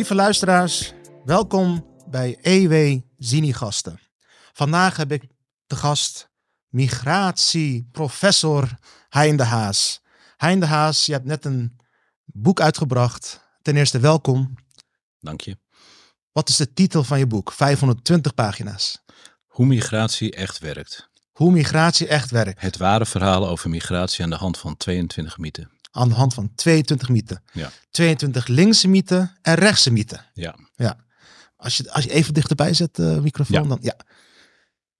Lieve luisteraars, welkom bij EW Zini-gasten. Vandaag heb ik de gast migratieprofessor Hein de Haas. Hein de Haas, je hebt net een boek uitgebracht. Ten eerste welkom. Dank je. Wat is de titel van je boek? 520 pagina's. Hoe migratie echt werkt. Hoe migratie echt werkt. Het ware verhaal over migratie aan de hand van 22 mythen. Aan de hand van 22 mythen. Ja. 22 linkse mythen en rechtse mythen. Ja. Ja. Als je, als je even dichterbij zet, de microfoon, Ja. dan ja.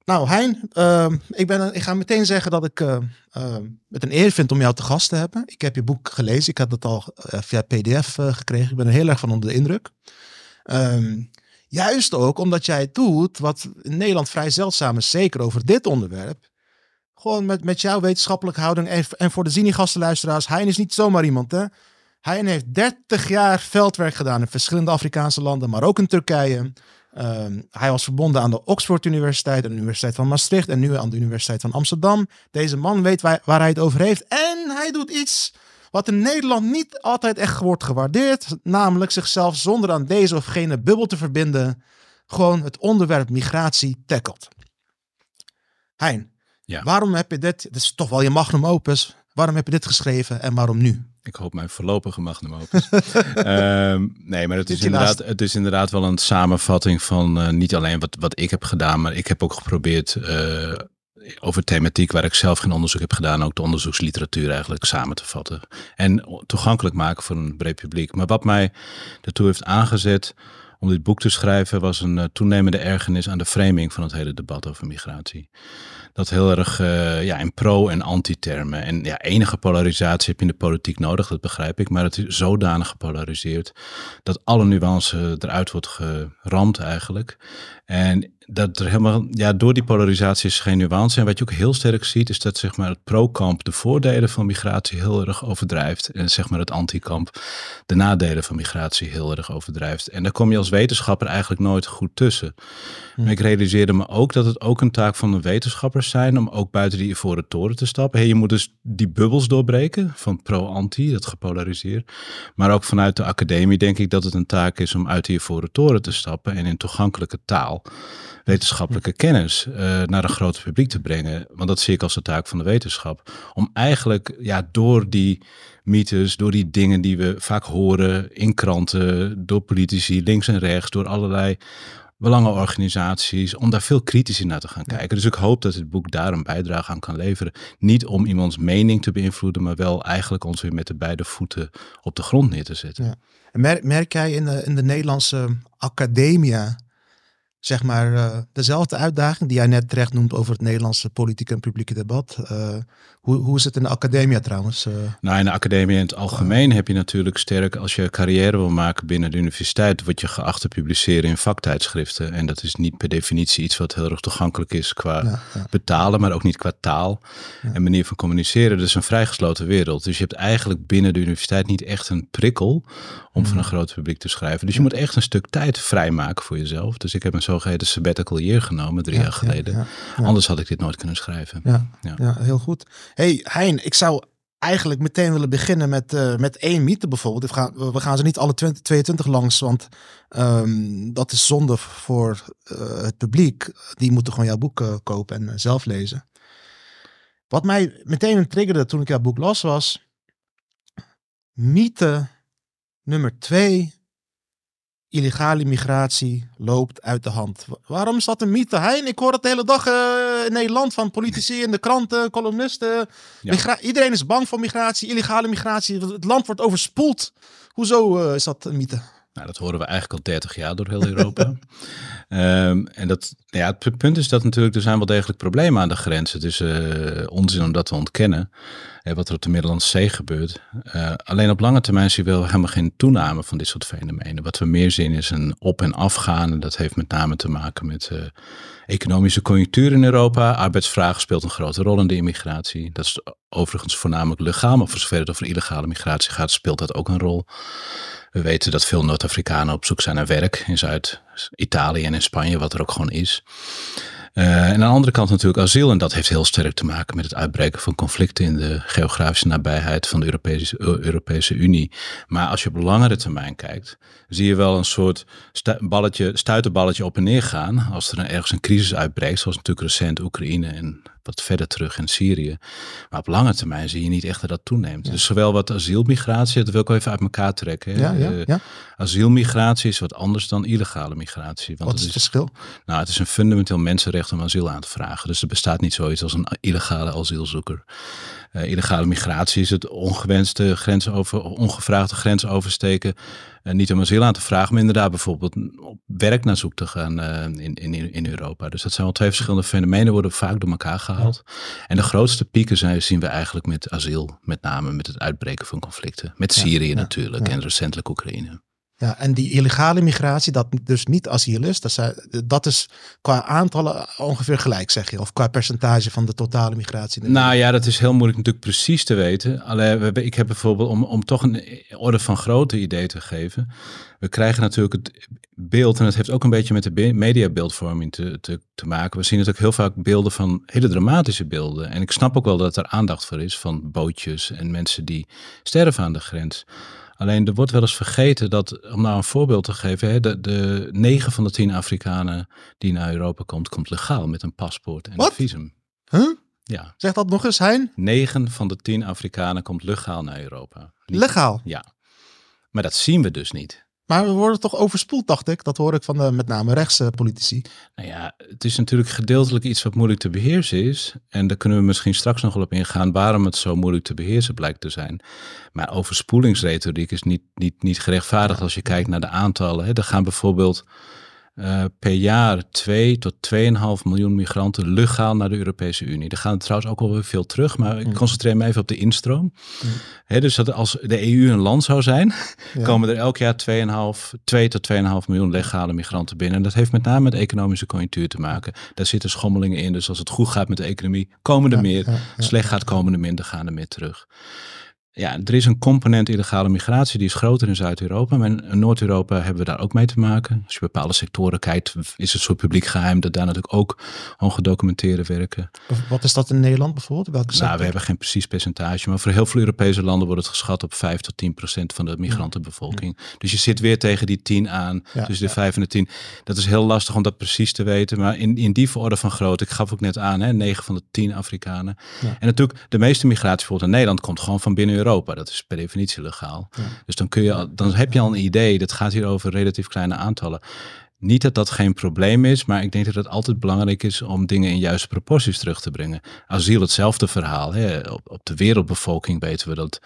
Nou, Hein, ehm, ik, ben, ik ga meteen zeggen dat ik eh, ehm, het een eer vind om jou te gast te hebben. Ik heb je boek gelezen. Ik had het al eh, via PDF eh, gekregen. Ik ben er heel erg van onder de indruk. Ehm, juist ook omdat jij doet wat in Nederland vrij zeldzaam is, zeker over dit onderwerp. Gewoon met, met jouw wetenschappelijke houding. En, en voor de Zini-gastenluisteraars, Hein is niet zomaar iemand, hè. Hein heeft 30 jaar veldwerk gedaan in verschillende Afrikaanse landen, maar ook in Turkije. Ehm, hij was verbonden aan de Oxford Universiteit, aan de Universiteit van Maastricht en nu aan de Universiteit van Amsterdam. Deze man weet waar, hij het over heeft. En hij doet iets wat in Nederland niet altijd echt wordt gewaardeerd. Namelijk zichzelf zonder aan deze of gene bubbel te verbinden, gewoon het onderwerp migratie tackelt. Hein, Ja. waarom heb je dit, dit is toch wel je magnum opus, waarom heb je dit geschreven en waarom nu? Ik hoop mijn voorlopige magnum opus. Ehm, nee, maar het is, inderdaad, het is inderdaad wel een samenvatting van eh, niet alleen wat, wat ik heb gedaan, maar ik heb ook geprobeerd eh, over thematiek waar ik zelf geen onderzoek heb gedaan, ook de onderzoeksliteratuur eigenlijk samen te vatten. En toegankelijk maken voor een breed publiek. Maar wat mij ertoe heeft aangezet om dit boek te schrijven, was een eh, toenemende ergernis aan de framing van het hele debat over migratie. Dat heel erg eh, ja, in pro- en anti-termen. En ja, enige polarisatie heb je in de politiek nodig, dat begrijp ik. Maar het is zodanig gepolariseerd dat alle nuance eruit wordt geramd eigenlijk. En dat er helemaal, ja, door die polarisatie is geen nuance. En wat je ook heel sterk ziet, is dat zeg maar het pro-kamp de voordelen van migratie heel erg overdrijft. En zeg maar het anti-kamp de nadelen van migratie heel erg overdrijft. En daar kom je als wetenschapper eigenlijk nooit goed tussen. Maar ik realiseerde me ook dat het ook een taak van de wetenschappers zijn om ook buiten die ivoren toren te stappen. Hey, je moet dus die bubbels doorbreken van pro-anti, dat gepolariseerd. Maar ook vanuit de academie denk ik dat het een taak is om uit die ivoren toren te stappen en in toegankelijke taal wetenschappelijke kennis eh, naar een groot publiek te brengen. Want dat zie ik als de taak van de wetenschap. Om eigenlijk ja, door die mythes, door die dingen die we vaak horen in kranten, door politici links en rechts, door allerlei belangenorganisaties, om daar veel kritischer naar te gaan kijken. Dus ik hoop dat het boek daar een bijdrage aan kan leveren. Niet om iemands mening te beïnvloeden, maar wel eigenlijk ons weer met de beide voeten op de grond neer te zetten. Ja. En Merk, merk jij in de, in de Nederlandse academia, zeg maar, eh, dezelfde uitdaging die jij net terecht noemt over het Nederlandse politieke en publieke debat? Eh, hoe, hoe is het in de academia trouwens? eh? Nou, in de academie in het algemeen heb je natuurlijk sterk, als je carrière wil maken binnen de universiteit, word je geacht te publiceren in vaktijdschriften. En dat is niet per definitie iets wat heel erg toegankelijk is qua Ja, ja. betalen, maar ook niet qua taal en manier van communiceren. Dat is een vrij gesloten wereld. Dus je hebt eigenlijk binnen de universiteit niet echt een prikkel om voor een groot publiek te schrijven. Dus je moet echt een stuk tijd vrijmaken voor jezelf. Dus ik heb een zogeheten sabbatical year genomen drie Ja, jaar geleden. ja, ja. Anders had ik dit nooit kunnen schrijven. Ja, Ja. heel goed. hey, Hein, ik zou eigenlijk meteen willen beginnen met, eh, met één mythe bijvoorbeeld. We gaan, we gaan ze niet alle 20, 22 langs, want ehm, dat is zonde voor eh, het publiek. Die moeten gewoon jouw boek eh, kopen en zelf lezen. Wat mij meteen triggerde toen ik jouw boek las was... Mythe nummer twee. Illegale migratie loopt uit de hand. Wa- Waarom is dat een mythe? Hein, ik hoor het de hele dag eh, in Nederland van politici in de kranten, columnisten. Ja. Iedereen is bang voor migratie, illegale migratie. Het land wordt overspoeld. Hoezo eh, is dat een mythe? Nou, dat horen we eigenlijk al 30 jaar door heel Europa. Ehm, en dat, ja, het pu- punt is dat natuurlijk er zijn wel degelijk problemen aan de grens. Het is eh, onzin om dat te ontkennen. Eh, wat er op de Middellandse Zee gebeurt. Eh, alleen op lange termijn zie je wel helemaal geen toename van dit soort fenomenen. Wat we meer zien is een op- en afgaan. Dat heeft met name te maken met eh, economische conjunctuur in Europa. Arbeidsvraag speelt een grote rol in de immigratie. Dat is overigens voornamelijk legaal, maar voor zover het over illegale migratie gaat, speelt dat ook een rol. We weten dat veel Noord-Afrikanen op zoek zijn naar werk in Zuid-Italië en in Spanje, wat er ook gewoon is. Uh, en aan de andere kant natuurlijk asiel. En dat heeft heel sterk te maken met het uitbreken van conflicten in de geografische nabijheid van de Europese, Europese Unie. Maar als je op langere termijn kijkt, zie je wel een soort balletje, stuiterballetje op en neer gaan. Als er ergens een crisis uitbreekt, zoals natuurlijk recent Oekraïne en wat verder terug in Syrië. Maar op lange termijn zie je niet echt dat dat toeneemt. Dus zowel wat asielmigratie, dat wil ik even uit elkaar trekken. Ja, ja, uh, ja. Asielmigratie is wat anders dan illegale migratie. Want wat is het verschil? Nou, het is een fundamenteel mensenrecht om asiel aan te vragen. Dus er bestaat niet zoiets als een illegale asielzoeker. Uh, illegale migratie is het ongewenste grens over, ongevraagde grens oversteken. Uh, niet om asiel aan te vragen, maar inderdaad bijvoorbeeld op werk naar zoek te gaan uh, in, in, in Europa. Dus dat zijn wel twee verschillende fenomenen, worden vaak door elkaar gehaald. Ja. En de grootste pieken zijn, zien we eigenlijk met asiel, met name met het uitbreken van conflicten. Met Syrië ja, natuurlijk en recentelijk Oekraïne. Ja, en die illegale migratie, dat dus niet asiel is, dat, zijn, dat is qua aantallen ongeveer gelijk, zeg je? Of qua percentage van de totale migratie? Nou ja, dat is heel moeilijk natuurlijk precies te weten. Alleen, ik heb bijvoorbeeld, om, om toch een orde van grootte idee te geven. We krijgen natuurlijk het beeld, en het heeft ook een beetje met de mediabeeldvorming te, te, te maken. We zien natuurlijk heel vaak beelden van hele dramatische beelden. En ik snap ook wel dat er aandacht voor is van bootjes en mensen die sterven aan de grens. Alleen er wordt wel eens vergeten dat, om nou een voorbeeld te geven, hè, de, de 9 van de 10 Afrikanen die naar Europa komt, komt legaal met een paspoort en Wat? een visum. Huh? Ja. Zeg dat nog eens, Hein? 9 van de 10 Afrikanen komt legaal naar Europa. Legaal. Ja. Maar dat zien we dus niet. Maar we worden toch overspoeld, dacht ik. Dat hoor ik van de met name rechtse politici. Nou ja, het is natuurlijk gedeeltelijk iets wat moeilijk te beheersen is. En daar kunnen we misschien straks nog wel op ingaan waarom het zo moeilijk te beheersen blijkt te zijn. Maar overspoelingsretoriek is niet, niet, niet gerechtvaardigd als je kijkt naar de aantallen. Er gaan bijvoorbeeld eh, per jaar 2 tot 2,5 miljoen migranten legaal naar de Europese Unie. Er gaan trouwens ook wel weer veel terug, maar ik Mm. concentreer me even op de instroom. Mm. Dus dat als de EU een land zou zijn, Ja. komen er elk jaar 2,5, 2 tot 2,5 miljoen legale migranten binnen. En dat heeft met name met economische conjunctuur te maken. Daar zitten schommelingen in. Dus als het goed gaat met de economie, komen er Ja, meer. ja. Slecht gaat, komen er minder, gaan er meer terug. Ja, er is een component illegale migratie die is groter in Zuid-Europa. Maar in Noord-Europa hebben we daar ook mee te maken. Als je bepaalde sectoren kijkt, is het soort publiek geheim dat daar natuurlijk ook ongedocumenteerde werken. Wat is dat in Nederland bijvoorbeeld? Welke Nou, we hebben geen precies percentage, maar voor heel veel Europese landen wordt het geschat op 5 tot 10 procent van de migrantenbevolking. Dus je zit weer tegen die 10 aan, Ja, tussen de ja. 5 en de 10. Dat is heel lastig om dat precies te weten, maar in, in die orde van grootte, ik gaf ook net aan, hè, 9 van de 10 Afrikanen. En natuurlijk, de meeste migratie bijvoorbeeld in Nederland komt gewoon van binnen Europa. Dat is per definitie legaal. Ja. Dus dan, kun je, al- dan heb je al een idee, dat gaat hier over relatief kleine aantallen. Niet dat dat geen probleem is, maar ik denk dat het altijd belangrijk is om dingen in juiste proporties terug te brengen. Asiel hetzelfde verhaal. Hè. Op, op de wereldbevolking weten we dat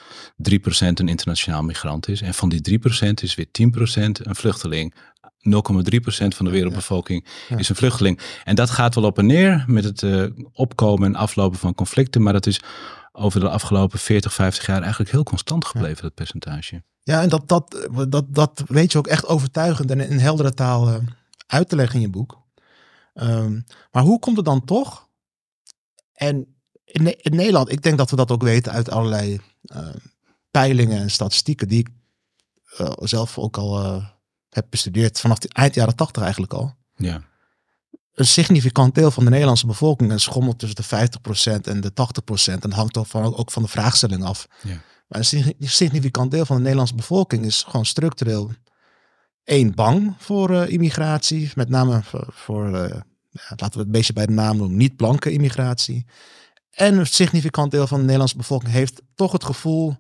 3% een internationaal migrant is. En van die 3% is weer 10% een vluchteling. 0,3% van de wereldbevolking Ja. is een vluchteling. En dat gaat wel op en neer met het eh, opkomen en aflopen van conflicten. Maar dat is over de afgelopen 40, 50 jaar eigenlijk heel constant gebleven, dat percentage. Ja, en dat, dat, dat, dat weet je ook echt overtuigend en in heldere taal eh, uit te leggen in je boek. Ehm, maar hoe komt het dan toch? En in, in Nederland, ik denk dat we dat ook weten uit allerlei eh, peilingen en statistieken die ik eh, zelf ook al eh, heb bestudeerd vanaf de eind jaren tachtig eigenlijk al. Ja. Een significant deel van de Nederlandse bevolking schommelt tussen de 50% en de 80%. En dat hangt ook van, ook van de vraagstelling af. Ja. Maar een signi- significant deel van de Nederlandse bevolking is gewoon structureel één bang voor eh, immigratie. Met name voor, voor eh, ja, laten we het een beetje bij de naam noemen, niet blanke immigratie. En een significant deel van de Nederlandse bevolking heeft toch het gevoel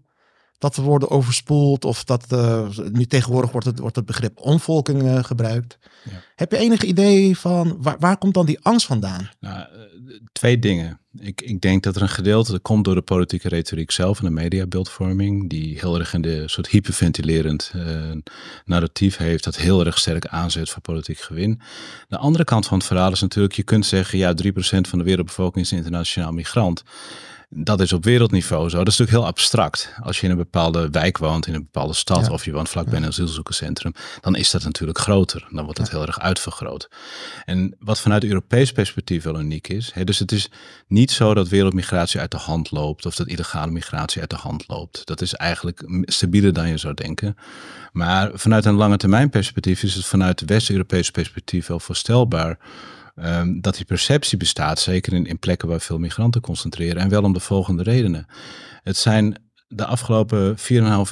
dat we worden overspoeld. Of dat eh, nu tegenwoordig wordt het, wordt het begrip omvolking eh, gebruikt. Ja. Heb je enig idee van waar, waar komt dan die angst vandaan? Nou, eh, twee dingen. Ik, ik denk dat er een gedeelte, dat komt door de politieke retoriek zelf en de mediabeeldvorming, die heel erg in de soort hyperventilerend narratief heeft, dat heel erg sterk aanzet voor politiek gewin. De andere kant van het verhaal is natuurlijk, je kunt zeggen, ja, 3% van de wereldbevolking is een internationaal migrant. Dat is op wereldniveau zo. Dat is natuurlijk heel abstract. Als je in een bepaalde wijk woont, in een bepaalde stad, Ja. of je woont vlakbij een asielzoekerscentrum, dan is dat natuurlijk groter. Dan wordt het heel erg uitvergroot. En wat vanuit Europees perspectief wel uniek is. Hè, dus het is niet zo dat wereldmigratie uit de hand loopt of dat illegale migratie uit de hand loopt. Dat is eigenlijk stabieler dan je zou denken. Maar vanuit een lange termijn perspectief is het vanuit West-Europees perspectief wel voorstelbaar ehm, dat die perceptie bestaat, zeker in, in plekken waar veel migranten concentreren. En wel om de volgende redenen. Het zijn de afgelopen 4,5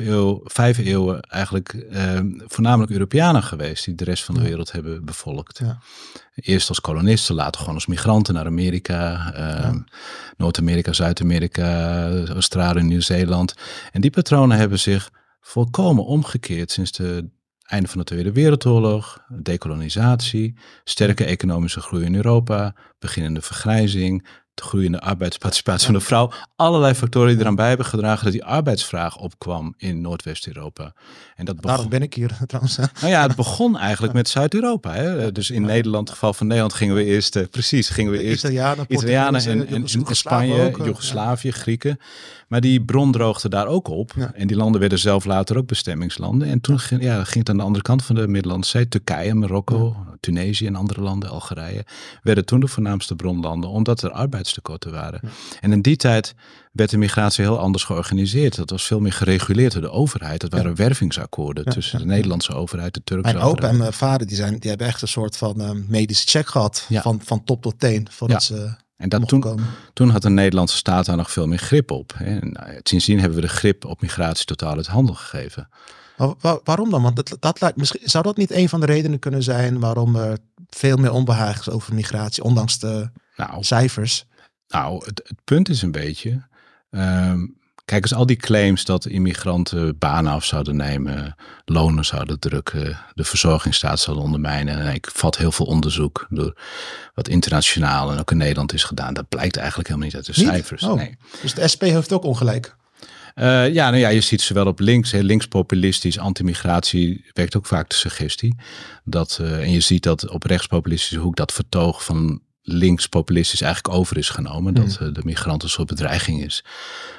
eeuw, 5 eeuwen eigenlijk ehm, voornamelijk Europeanen geweest die de rest van de wereld hebben bevolkt. Ja. Eerst als kolonisten, later gewoon als migranten naar Amerika, ehm, Noord-Amerika, Zuid-Amerika, Australië, Nieuw-Zeeland. En die patronen hebben zich volkomen omgekeerd sinds de einde van de Tweede Wereldoorlog, dekolonisatie, sterke economische groei in Europa, beginnende vergrijzing, de groeiende arbeidsparticipatie van de vrouw. Allerlei factoren die eraan bij hebben gedragen dat die arbeidsvraag opkwam in Noordwest-Europa. En dat begon, Daarom ben ik hier trouwens. hè. nou ja, het begon eigenlijk met Zuid-Europa. Hè? Dus in Nederland, het geval van Nederland, gingen we eerst, eh, precies, gingen we eerst Italianen, en, en, Spanje, ook, eh, Joegoslavië, Grieken. Maar die bron droogde daar ook op. Ja. En die landen werden zelf later ook bestemmingslanden. En toen ging, ja, ging het aan de andere kant van de Middellandse Zee. Turkije, Marokko, Tunesië en andere landen, Algerije. Werden toen de voornaamste bronlanden, omdat er arbeidstekorten waren. En in die tijd werd de migratie heel anders georganiseerd. Dat was veel meer gereguleerd door de overheid. Dat waren wervingsakkoorden tussen de Nederlandse overheid, de Turkse Mijn opa overheid. en mijn vader die zijn, die hebben echt een soort van eh, medische check gehad. Van, van top tot teen. Voordat Ja. ze En dat toen, komen. Toen had de Nederlandse staat daar nog veel meer grip op. En, nou sindsdien hebben we de grip op migratie totaal uit handen gegeven. Maar wa- waarom dan? Want dat, dat lijkt, misschien, zou dat niet een van de redenen kunnen zijn waarom er veel meer onbehagen is over migratie, ondanks de Nou, cijfers? Nou het, het punt is een beetje. ehm, kijk eens, al die claims dat immigranten banen af zouden nemen, lonen zouden drukken, de verzorgingsstaat zouden ondermijnen. En ik vat heel veel onderzoek door wat internationaal en ook in Nederland is gedaan. Dat blijkt eigenlijk helemaal niet uit de Niet? cijfers. Oh. Nee. Dus de SP heeft ook ongelijk. Eh, ja, nou ja, je ziet zowel op links, hè, linkspopulistisch, anti-migratie werkt ook vaak de suggestie. Dat, eh, en je ziet dat op rechtspopulistische hoek dat vertoog van linkspopulistisch eigenlijk over is genomen. Dat eh, de migrant een soort bedreiging is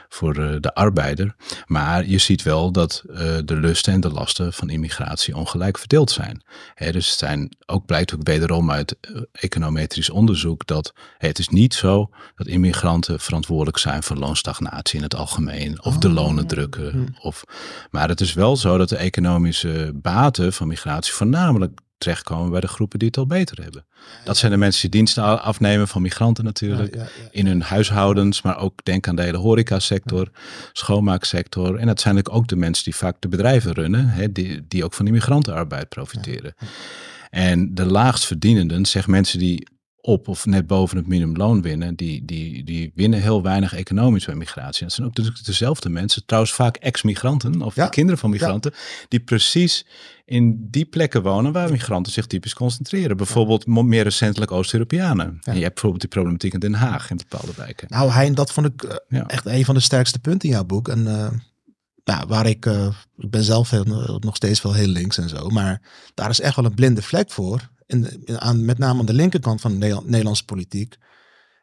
voor eh, de arbeider. Maar je ziet wel dat eh, de lusten en de lasten van immigratie ongelijk verdeeld zijn. Hè, dus het zijn, ook blijkt ook wederom uit econometrisch onderzoek dat het is niet zo dat immigranten verantwoordelijk zijn voor loonstagnatie in het algemeen. Of de lonen drukken. Of, maar het is wel zo dat de economische baten van migratie voornamelijk terechtkomen bij de groepen die het al beter hebben. Dat zijn de mensen die diensten afnemen van migranten natuurlijk. In hun huishoudens, maar ook denk aan de hele horecasector, schoonmaaksector. En dat zijn natuurlijk ook de mensen die vaak de bedrijven runnen, hè, die, die ook van die migrantenarbeid profiteren. En de laagst verdienenden, zeg mensen die op of net boven het minimumloon winnen, die, die, die winnen heel weinig economisch bij migratie. Dat zijn ook natuurlijk dezelfde mensen, trouwens vaak ex-migranten of Ja. kinderen van migranten, die precies in die plekken wonen waar migranten zich typisch concentreren. Bijvoorbeeld meer recentelijk Oost-Europeanen. En je hebt bijvoorbeeld die problematiek in Den Haag in bepaalde wijken. Nou, Hein, dat vond ik eh, echt een van de sterkste punten in jouw boek. En ja, waar ik, eh, ik ben zelf heel, nog steeds wel heel links en zo, maar daar is echt wel een blinde vlek voor. In, aan, met name aan de linkerkant van de Nederland- Nederlandse politiek.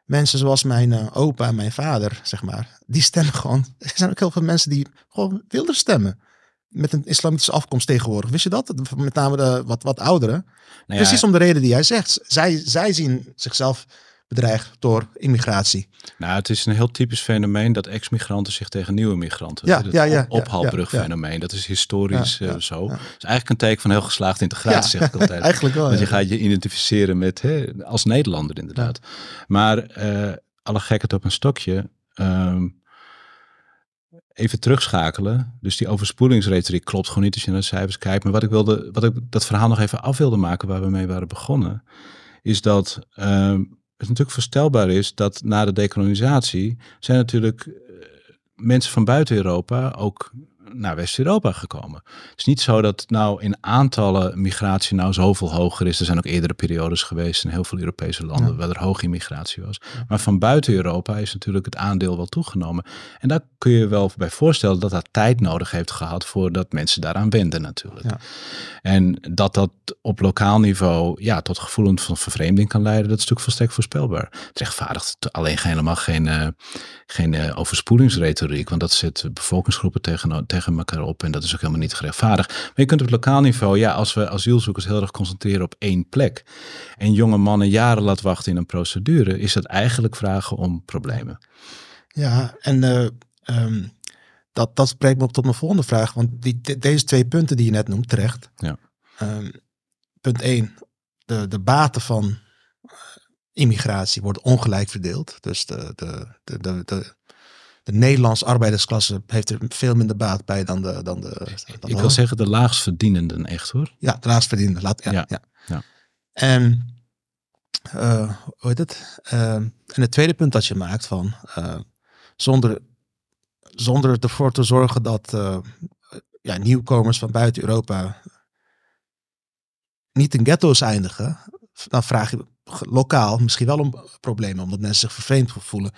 Mensen zoals mijn eh, opa en mijn vader, zeg maar, die stemmen gewoon. Er zijn ook heel veel mensen die gewoon wilden stemmen. Met een islamitische afkomst tegenwoordig. Wist je dat? Met name de wat, wat ouderen. Nou ja, Precies om de reden die jij zegt. Zij, zij zien zichzelf bedreigd door immigratie. Nou, het is een heel typisch fenomeen dat ex-migranten zich tegen nieuwe migranten. Ja, ja, ja, op- ophaalbrugfenomeen. Dat is historisch eh, zo. Het is eigenlijk een teken van heel geslaagde integratie, zeg ik altijd. Eigenlijk wel. Want je gaat je identificeren met, hè, als Nederlander inderdaad. Maar eh, alle gekheid op een stokje. ehm, even terugschakelen. Dus die overspoelingsretoriek klopt gewoon niet als je naar de cijfers kijkt. Maar wat ik wilde, wat ik dat verhaal nog even af wilde maken waar we mee waren begonnen, is dat ehm, het natuurlijk voorstelbaar is dat na de dekolonisatie zijn natuurlijk eh, mensen van buiten Europa ook naar West-Europa gekomen. Het is niet zo dat nou in aantallen migratie nou zoveel hoger is. Er zijn ook eerdere periodes geweest in heel veel Europese landen Ja. waar er hoge immigratie was. Maar van buiten Europa is natuurlijk het aandeel wel toegenomen. En daar kun je wel bij voorstellen dat dat tijd nodig heeft gehad voordat mensen daaraan wenden natuurlijk. Ja. En dat dat op lokaal niveau ja, tot gevoelens van vervreemding kan leiden, dat is natuurlijk volstrekt voorspelbaar. Het rechtvaardigt alleen geen- helemaal geen, eh, geen eh, overspoelingsretoriek, want dat zet bevolkingsgroepen tegen, tegen elkaar op en dat is ook helemaal niet gerechtvaardigd. Maar je kunt op lokaal niveau, ja, als we asielzoekers heel erg concentreren op één plek en jonge mannen jaren laten wachten in een procedure, is dat eigenlijk vragen om problemen. Ja, en eh, ehm, dat, dat spreekt me op tot mijn volgende vraag. Want die, de- deze twee punten die je net noemt, terecht. Ja. Ehm, punt 1, de, de baten van immigratie wordt ongelijk verdeeld. Dus de, de, de, de, de, de Nederlandse arbeidersklasse heeft er veel minder baat bij dan de. Dan de dan Ik wil zeggen de laagstverdienenden echt hoor. Ja, de laatst verdiende. Laat, ja, ja. Ja, ja. En eh, hoe heet het? Eh, en het tweede punt dat je maakt van eh, zonder, zonder ervoor te zorgen dat eh, ja, nieuwkomers van buiten Europa niet in ghetto's eindigen, dan vraag je lokaal misschien wel om problemen, omdat mensen zich vervreemd voelen.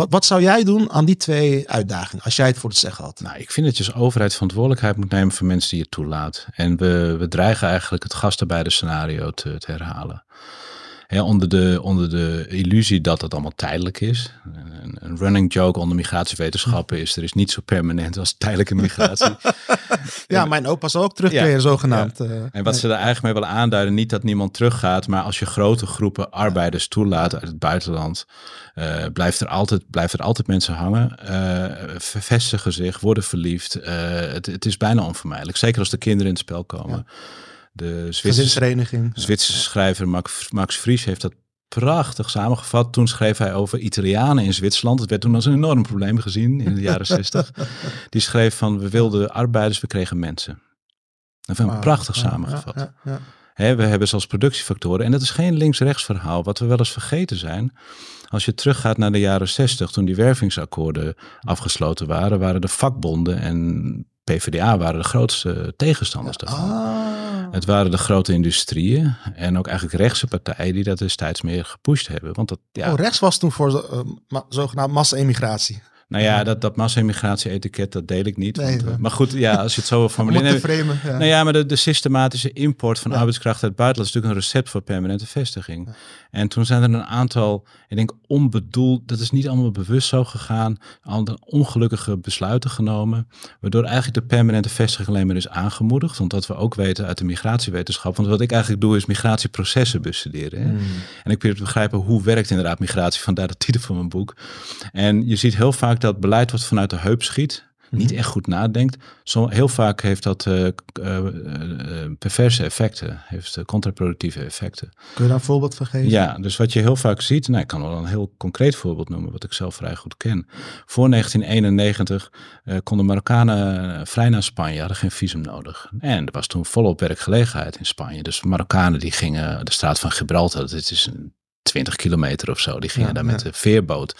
Wat, wat zou jij doen aan die twee uitdagingen, als jij het voor het zeggen had? Nou, ik vind dat je als overheid verantwoordelijkheid moet nemen voor mensen die je toelaat. En we, we dreigen eigenlijk het gastenbeide scenario te, te herhalen. Ja, onder, de, onder de illusie dat het allemaal tijdelijk is. Een, een running joke onder migratiewetenschappen is, er is niet zo permanent als tijdelijke migratie. ja, mijn opa zal ook terugkeren, Ja, zogenaamd. eh. En wat ze er eigenlijk mee willen aanduiden, niet dat niemand teruggaat, maar als je grote groepen arbeiders toelaat uit het buitenland, eh, blijft, er altijd, blijft er altijd mensen hangen, eh, vervestigen zich, worden verliefd. Eh, het, het is bijna onvermijdelijk, zeker als de kinderen in het spel komen. De Zwitserse, schrijver Max, Max Frisch heeft dat prachtig samengevat. Toen schreef hij over Italianen in Zwitserland. Het werd toen als een enorm probleem gezien in de jaren zestig. Die schreef van, we wilden arbeiders, we kregen mensen. Dat vind ik prachtig samengevat. ja, ja, ja. Hè, we hebben zelfs productiefactoren. En dat is geen links-rechts verhaal. Wat we wel eens vergeten zijn. Als je teruggaat naar de jaren 60, toen die wervingsakkoorden afgesloten waren, waren de vakbonden en PvdA waren de grootste tegenstanders daarvan. Ah. Het waren de grote industrieën en ook eigenlijk rechtse partijen die dat destijds meer gepusht hebben. Want dat, ja, Oh, rechts was toen voor ma- zogenaamd massa-immigratie. Nou ja, dat, dat massa-immigratie-etiket, dat deel ik niet. Nee, want, eh, maar goed, ja, als je het zo te framen. Ja. Nou ja, maar de, de systematische import van Ja. arbeidskracht uit het buitenland is natuurlijk een recept voor permanente vestiging. En toen zijn er een aantal, ik denk onbedoeld, dat is niet allemaal bewust zo gegaan, ongelukkige besluiten genomen, waardoor eigenlijk de permanente vestiging alleen maar is aangemoedigd. Want wat we ook weten uit de migratiewetenschap, want wat ik eigenlijk doe is migratieprocessen bestuderen. Hè? Hmm. En ik probeer te begrijpen hoe werkt inderdaad migratie, vandaar de titel van mijn boek. En je ziet heel vaak dat beleid wat vanuit de heup schiet, niet echt goed nadenkt. Zo, heel vaak heeft dat eh, eh, eh, perverse effecten, heeft contraproductieve effecten. Kun je daar een voorbeeld van geven? Ja, dus wat je heel vaak ziet, nou, ik kan wel een heel concreet voorbeeld noemen, wat ik zelf vrij goed ken. Voor 1991 eh, konden Marokkanen vrij naar Spanje, hadden geen visum nodig. En er was toen volop werkgelegenheid in Spanje. Dus Marokkanen die gingen de straat van Gibraltar, dat is een 20 kilometer of zo, die gingen Ja, daar ja. met de veerboot.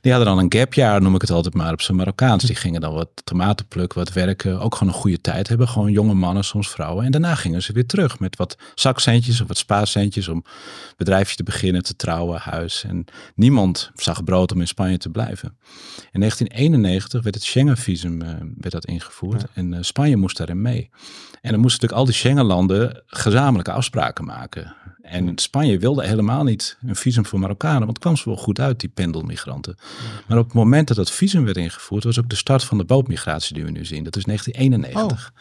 Die hadden dan een gapjaar, noem ik het altijd maar, op zijn Marokkaans. Die gingen dan wat tomaten plukken, wat werken, ook gewoon een goede tijd hebben. Gewoon jonge mannen, soms vrouwen. En daarna gingen ze weer terug met wat zakcentjes of wat spaarcentjes om bedrijfje te beginnen, te trouwen, huis. En niemand zag brood om in Spanje te blijven. In 1991 werd het Schengen-visum eh, werd dat ingevoerd en eh, Spanje moest daarin mee. En dan moesten natuurlijk al die Schengen-landen gezamenlijke afspraken maken. En Spanje wilde helemaal niet een visum voor Marokkanen, want het kwam ze wel goed uit, die pendelmigranten. Maar op het moment dat dat visum werd ingevoerd, was ook de start van de bootmigratie die we nu zien. Dat is 1991.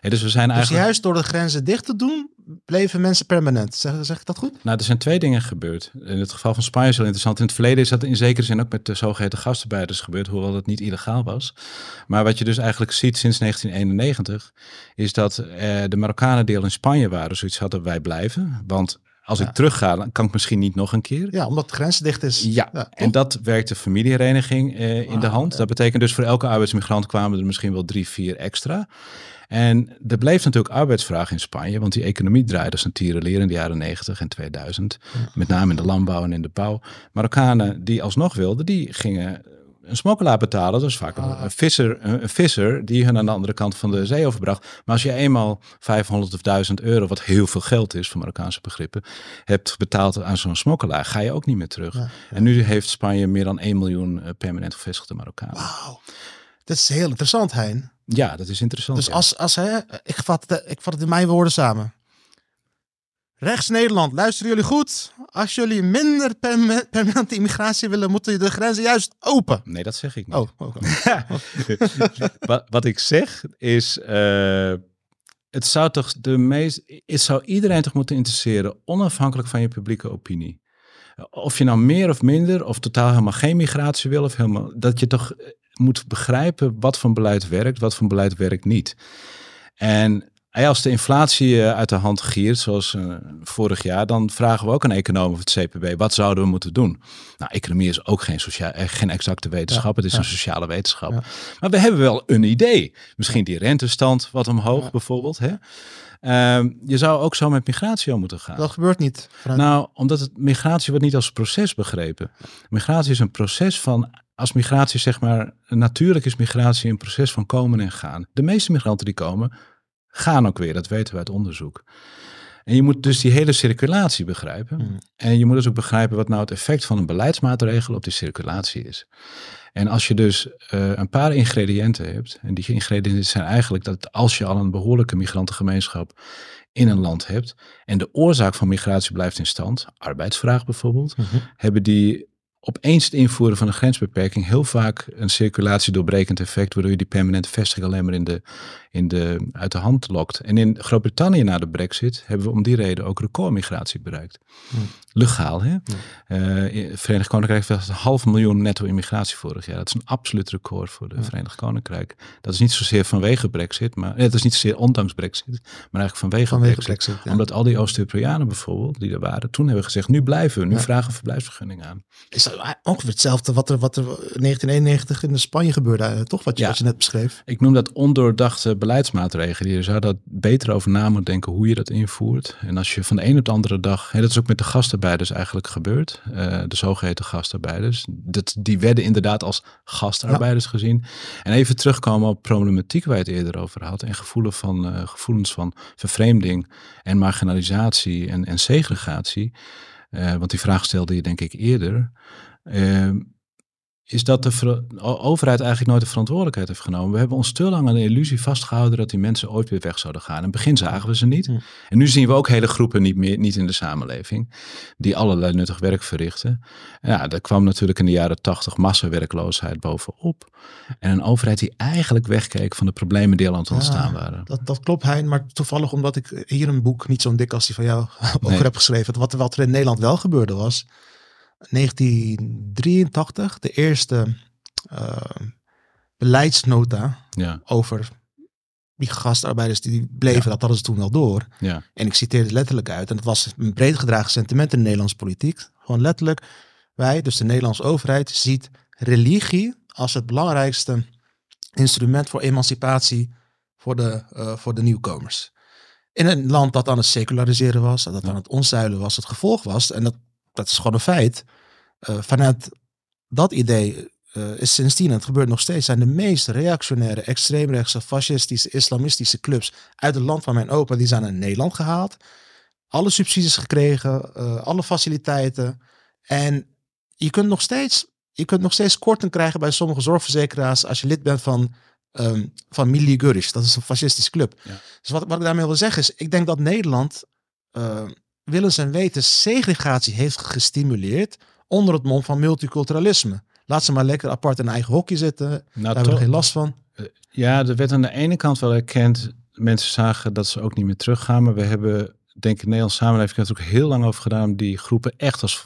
Hè, dus we zijn Dus eigenlijk. juist door de grenzen dicht te doen, bleven mensen permanent. Zeg, zeg ik dat goed? Nou, er zijn twee dingen gebeurd. In het geval van Spanje is heel interessant. In het verleden is dat in zekere zin ook met de zogeheten gastarbeiders gebeurd, hoewel dat niet illegaal was. Maar wat je dus eigenlijk ziet sinds 1991, is dat eh, de Marokkanen die al in Spanje waren, zoiets hadden wij blijven. Want als ik terug ga, dan kan ik misschien niet nog een keer. Ja, omdat de grens dicht is. Ja, Ja, en dat werkt de familiehereniging eh, in de Wauw, hand. Dat betekent dus voor elke arbeidsmigrant kwamen er misschien wel drie, vier extra. En er bleef natuurlijk arbeidsvraag in Spanje, want die economie draaide als een tierenleer in de jaren 90 en 2000. Met name in de landbouw en in de bouw. Marokkanen die alsnog wilden, die gingen een smokkelaar betalen. Dat is vaak een, Ah. een visser, een, een visser die hun aan de andere kant van de zee overbracht. Maar als je eenmaal 500 of 1000 euro, wat heel veel geld is voor Marokkaanse begrippen, hebt betaald aan zo'n smokkelaar, ga je ook niet meer terug. Ja, En nu heeft Spanje meer dan 1 miljoen eh, permanent gevestigde Marokkanen. Wauw. Dat is heel interessant, Hein. Ja, dat is interessant. Dus ja. als, als hè, ik, vat, ik vat het in mijn woorden samen. Rechts Nederland, luisteren jullie goed? Als jullie minder perma- permanente immigratie willen, moeten de grenzen juist open. Nee, dat zeg ik niet. Oh, oh. wat, wat ik zeg is, eh, het zou toch de meest, het zou iedereen toch moeten interesseren, onafhankelijk van je publieke opinie. Of je nou meer of minder, of totaal helemaal geen migratie wil, of helemaal, dat je toch eh, moet begrijpen wat voor beleid werkt, wat voor beleid werkt niet. En als de inflatie eh, uit de hand giert, zoals uh, vorig jaar, dan vragen we ook aan economen of het CPB, wat zouden we moeten doen? Nou, economie is ook geen, sociaal, eh, geen exacte wetenschap, het is een sociale wetenschap. Maar we hebben wel een idee. Misschien die rentestand wat omhoog bijvoorbeeld. Hè? Uh, je zou ook zo met migratie om moeten gaan. Dat gebeurt niet. Nou, omdat het, migratie wordt niet als proces begrepen. Migratie is een proces van als migratie zeg maar, natuurlijk is migratie een proces van komen en gaan. De meeste migranten die komen, gaan ook weer. Dat weten we uit onderzoek. En je moet dus die hele circulatie begrijpen. Hmm. En je moet dus ook begrijpen wat nou het effect van een beleidsmaatregel op die circulatie is. En als je dus uh, een paar ingrediënten hebt, en die ingrediënten zijn eigenlijk dat als je al een behoorlijke migrantengemeenschap in een land hebt en de oorzaak van migratie blijft in stand, arbeidsvraag bijvoorbeeld, mhm. hebben die opeens het invoeren van een grensbeperking heel vaak een circulatie doorbrekend effect, waardoor je die permanente vestiging alleen maar in de, in de, uit de hand lokt. En in Groot-Brittannië na de brexit hebben we om die reden ook recordmigratie bereikt. Hm. Legaal, hè? Uh, Verenigd Koninkrijk heeft een half miljoen netto immigratie vorig jaar. Dat is een absoluut record voor de Verenigd Koninkrijk. Dat is niet zozeer vanwege brexit, maar het is niet zozeer ondanks brexit, maar eigenlijk vanwege, vanwege brexit. Omdat al die Oost-Europeanen bijvoorbeeld, die er waren, toen hebben gezegd, nu blijven we, nu vragen we verblijfsvergunning aan. Is dat ongeveer hetzelfde wat er, wat er 1991 in Spanje gebeurde, eh, toch? Wat je, wat je net beschreef. Ik noem dat ondoordachte beleidsmaatregelen. Je zou dat beter over na moeten denken hoe je dat invoert. En als je van de een op de andere dag, hè, dat is ook met de gastarbeiders eigenlijk gebeurd, uh, de zogeheten gastarbeiders, dat, die werden inderdaad als gastarbeiders gezien. En even terugkomen op problematiek waar je het eerder over had en gevoelens van, uh, gevoelens van vervreemding en marginalisatie en, en segregatie. Uh, want die vraag stelde je denk ik eerder is dat de overheid eigenlijk nooit de verantwoordelijkheid heeft genomen. We hebben ons te lang aan de illusie vastgehouden dat die mensen ooit weer weg zouden gaan. In het begin zagen we ze niet. En nu zien we ook hele groepen niet meer niet in de samenleving die allerlei nuttig werk verrichten. Ja, daar kwam natuurlijk in de jaren tachtig massawerkloosheid bovenop. En een overheid die eigenlijk wegkeek van de problemen die al aan het ontstaan waren. Dat, dat klopt, Hein. Maar toevallig omdat ik hier een boek, niet zo'n dik als die van jou, over heb geschreven. Wat, wat er in Nederland wel gebeurde was 1983 de eerste uh, beleidsnota ja. over die gastarbeiders die bleven, dat hadden ze toen wel door. Ja. En ik citeer het letterlijk uit. En het was een breed gedragen sentiment in de Nederlandse politiek. Gewoon letterlijk, wij, dus de Nederlandse overheid, ziet religie als het belangrijkste instrument voor emancipatie voor de, uh, voor de nieuwkomers. In een land dat aan het seculariseren was, dat aan het onzuilen was, het gevolg was, en dat dat is gewoon een feit. Uh, vanuit dat idee uh, is sindsdien, en het gebeurt nog steeds, zijn de meest reactionaire, extreemrechtse, fascistische, islamistische clubs uit het land van mijn opa, die zijn naar Nederland gehaald. Alle subsidies gekregen, uh, alle faciliteiten. En je kunt nog steeds, je kunt nog steeds korting krijgen bij sommige zorgverzekeraars als je lid bent van, um, van Milli Gurish. Dat is een fascistische club. Ja. Dus wat, wat ik daarmee wil zeggen is, ik denk dat Nederland willens en weten segregatie heeft gestimuleerd onder het mom van multiculturalisme. Laat ze maar lekker apart in eigen hokje zitten. Nou, Daar hebben we geen last van. Eh, ja, er werd aan de ene kant wel erkend. Mensen zagen dat ze ook niet meer teruggaan. Maar we hebben denk ik, de Nederlandse samenleving heeft ook heel lang over gedaan om die groepen echt als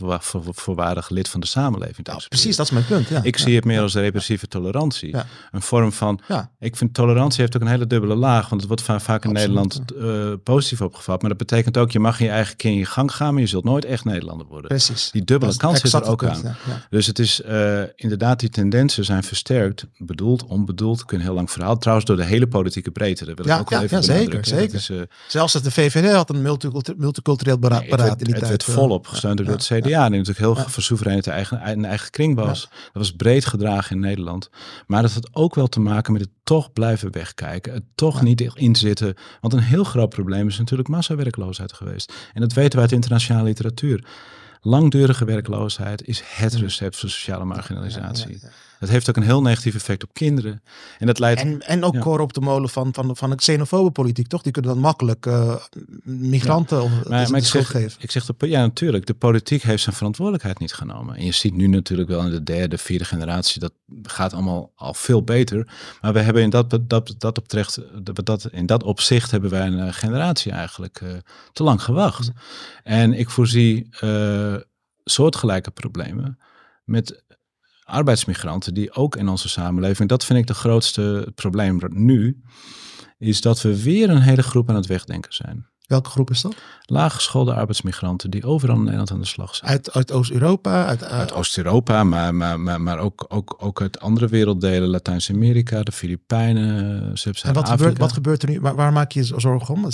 voorwaardig lid van de samenleving te nou, Precies, dat is mijn punt. Ja. Ik zie het meer als repressieve tolerantie. Een vorm van, ik vind tolerantie heeft ook een hele dubbele laag, want het wordt vaak in Nederland uh, positief opgevat. Maar dat betekent ook, je mag je eigen keer in je gang gaan, maar je zult nooit echt Nederlander worden. Precies. Die dubbele kans zit er ook aan. Dus het is uh, inderdaad, die tendensen zijn versterkt, bedoeld, onbedoeld. Kun je een heel lang verhaal. Trouwens, door de hele politieke breedte. Dat wil ik ook wel even ja, zeker, zeker. Is, uh, Zelfs als de VVD had een multicultureel beraad nee, het in die het werd volop gesteund door het CDA. Die natuurlijk heel ja. voor eigen, een eigen kring was. Dat was breed gedragen in Nederland. Maar dat had ook wel te maken met het toch blijven wegkijken. Het toch niet inzitten. Want een heel groot probleem is natuurlijk massawerkloosheid geweest. En dat weten we uit internationale literatuur. Langdurige werkloosheid is het recept voor sociale marginalisatie. Dat heeft ook een heel negatief effect op kinderen. En, dat leidt, en, en ook ja. op de molen van, van, van de xenofobe politiek, toch? Die kunnen dan makkelijk uh, migranten of maar, maar ik zeg, geven. Ik zeg, de, ja natuurlijk, de politiek heeft zijn verantwoordelijkheid niet genomen. En je ziet nu natuurlijk wel in de derde, vierde generatie, dat gaat allemaal al veel beter. Maar we hebben in dat, dat, dat, opzicht, dat, in dat opzicht hebben wij een generatie eigenlijk uh, te lang gewacht. En ik voorzie uh, soortgelijke problemen met arbeidsmigranten die ook in onze samenleving, dat vind ik de grootste probleem nu, is dat we weer een hele groep aan het wegdenken zijn. Welke groep is dat? Laaggeschoolde arbeidsmigranten die overal in Nederland aan de slag zijn. Uit, uit Oost-Europa? Uit, uit Oost-Europa, maar, maar, maar, maar ook, ook, ook uit andere werelddelen. Latijns-Amerika, de Filipijnen, En wat gebeurt, wat gebeurt er nu? Waar, waar maak je je zorgen om?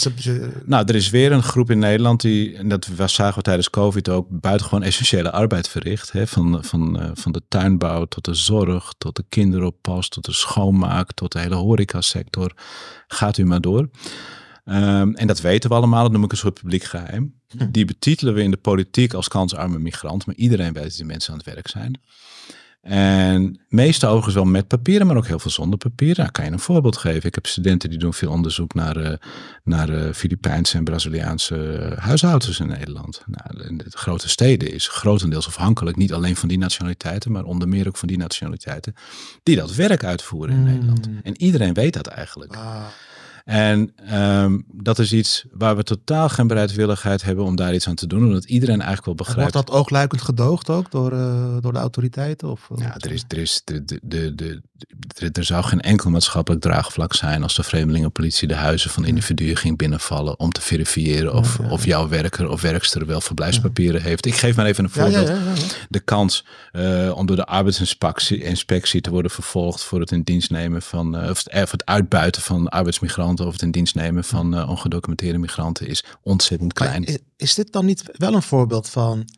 Nou, er is weer een groep in Nederland die, en dat zagen we tijdens COVID ook, buitengewoon essentiële arbeid verricht. Hè? Van, van, eh, van de tuinbouw tot de zorg, tot de kinderoppas, tot de schoonmaak, tot de hele horecasector. Gaat u maar door. Ehm, en dat weten we allemaal, dat noem ik een soort publiek geheim. Hm. Die betitelen we in de politiek als kansarme migrant, maar iedereen weet dat die mensen aan het werk zijn. En meeste overigens wel met papieren, maar ook heel veel zonder papieren. Nou, kan je een voorbeeld geven? Ik heb studenten die doen veel onderzoek naar, uh, naar uh, Filipijnse en Braziliaanse huishoudens in Nederland. Nou, in de grote steden is grotendeels afhankelijk, niet alleen van die nationaliteiten, maar onder meer ook van die nationaliteiten, die dat werk uitvoeren in hm. Nederland. En iedereen weet dat eigenlijk. Ah. En um, dat is iets waar we totaal geen bereidwilligheid hebben om daar iets aan te doen. Omdat iedereen eigenlijk wel begrijpt. wordt dat oogluikend gedoogd ook door, uh, door de autoriteiten? Of, ja, er, is, er, is, de, de, de, er zou geen enkel maatschappelijk draagvlak zijn als de vreemdelingenpolitie de huizen van individuen ging binnenvallen om te verifiëren of, of jouw werker of werkster wel verblijfspapieren heeft. Ik geef maar even een voorbeeld. De kans uh, om door de arbeidsinspectie inspectie te worden vervolgd voor het in dienst nemen van, uh, of het uitbuiten van arbeidsmigranten of het in dienst nemen van uh, ongedocumenteerde migranten is ontzettend klein. is, is, dit dan niet wel een voorbeeld van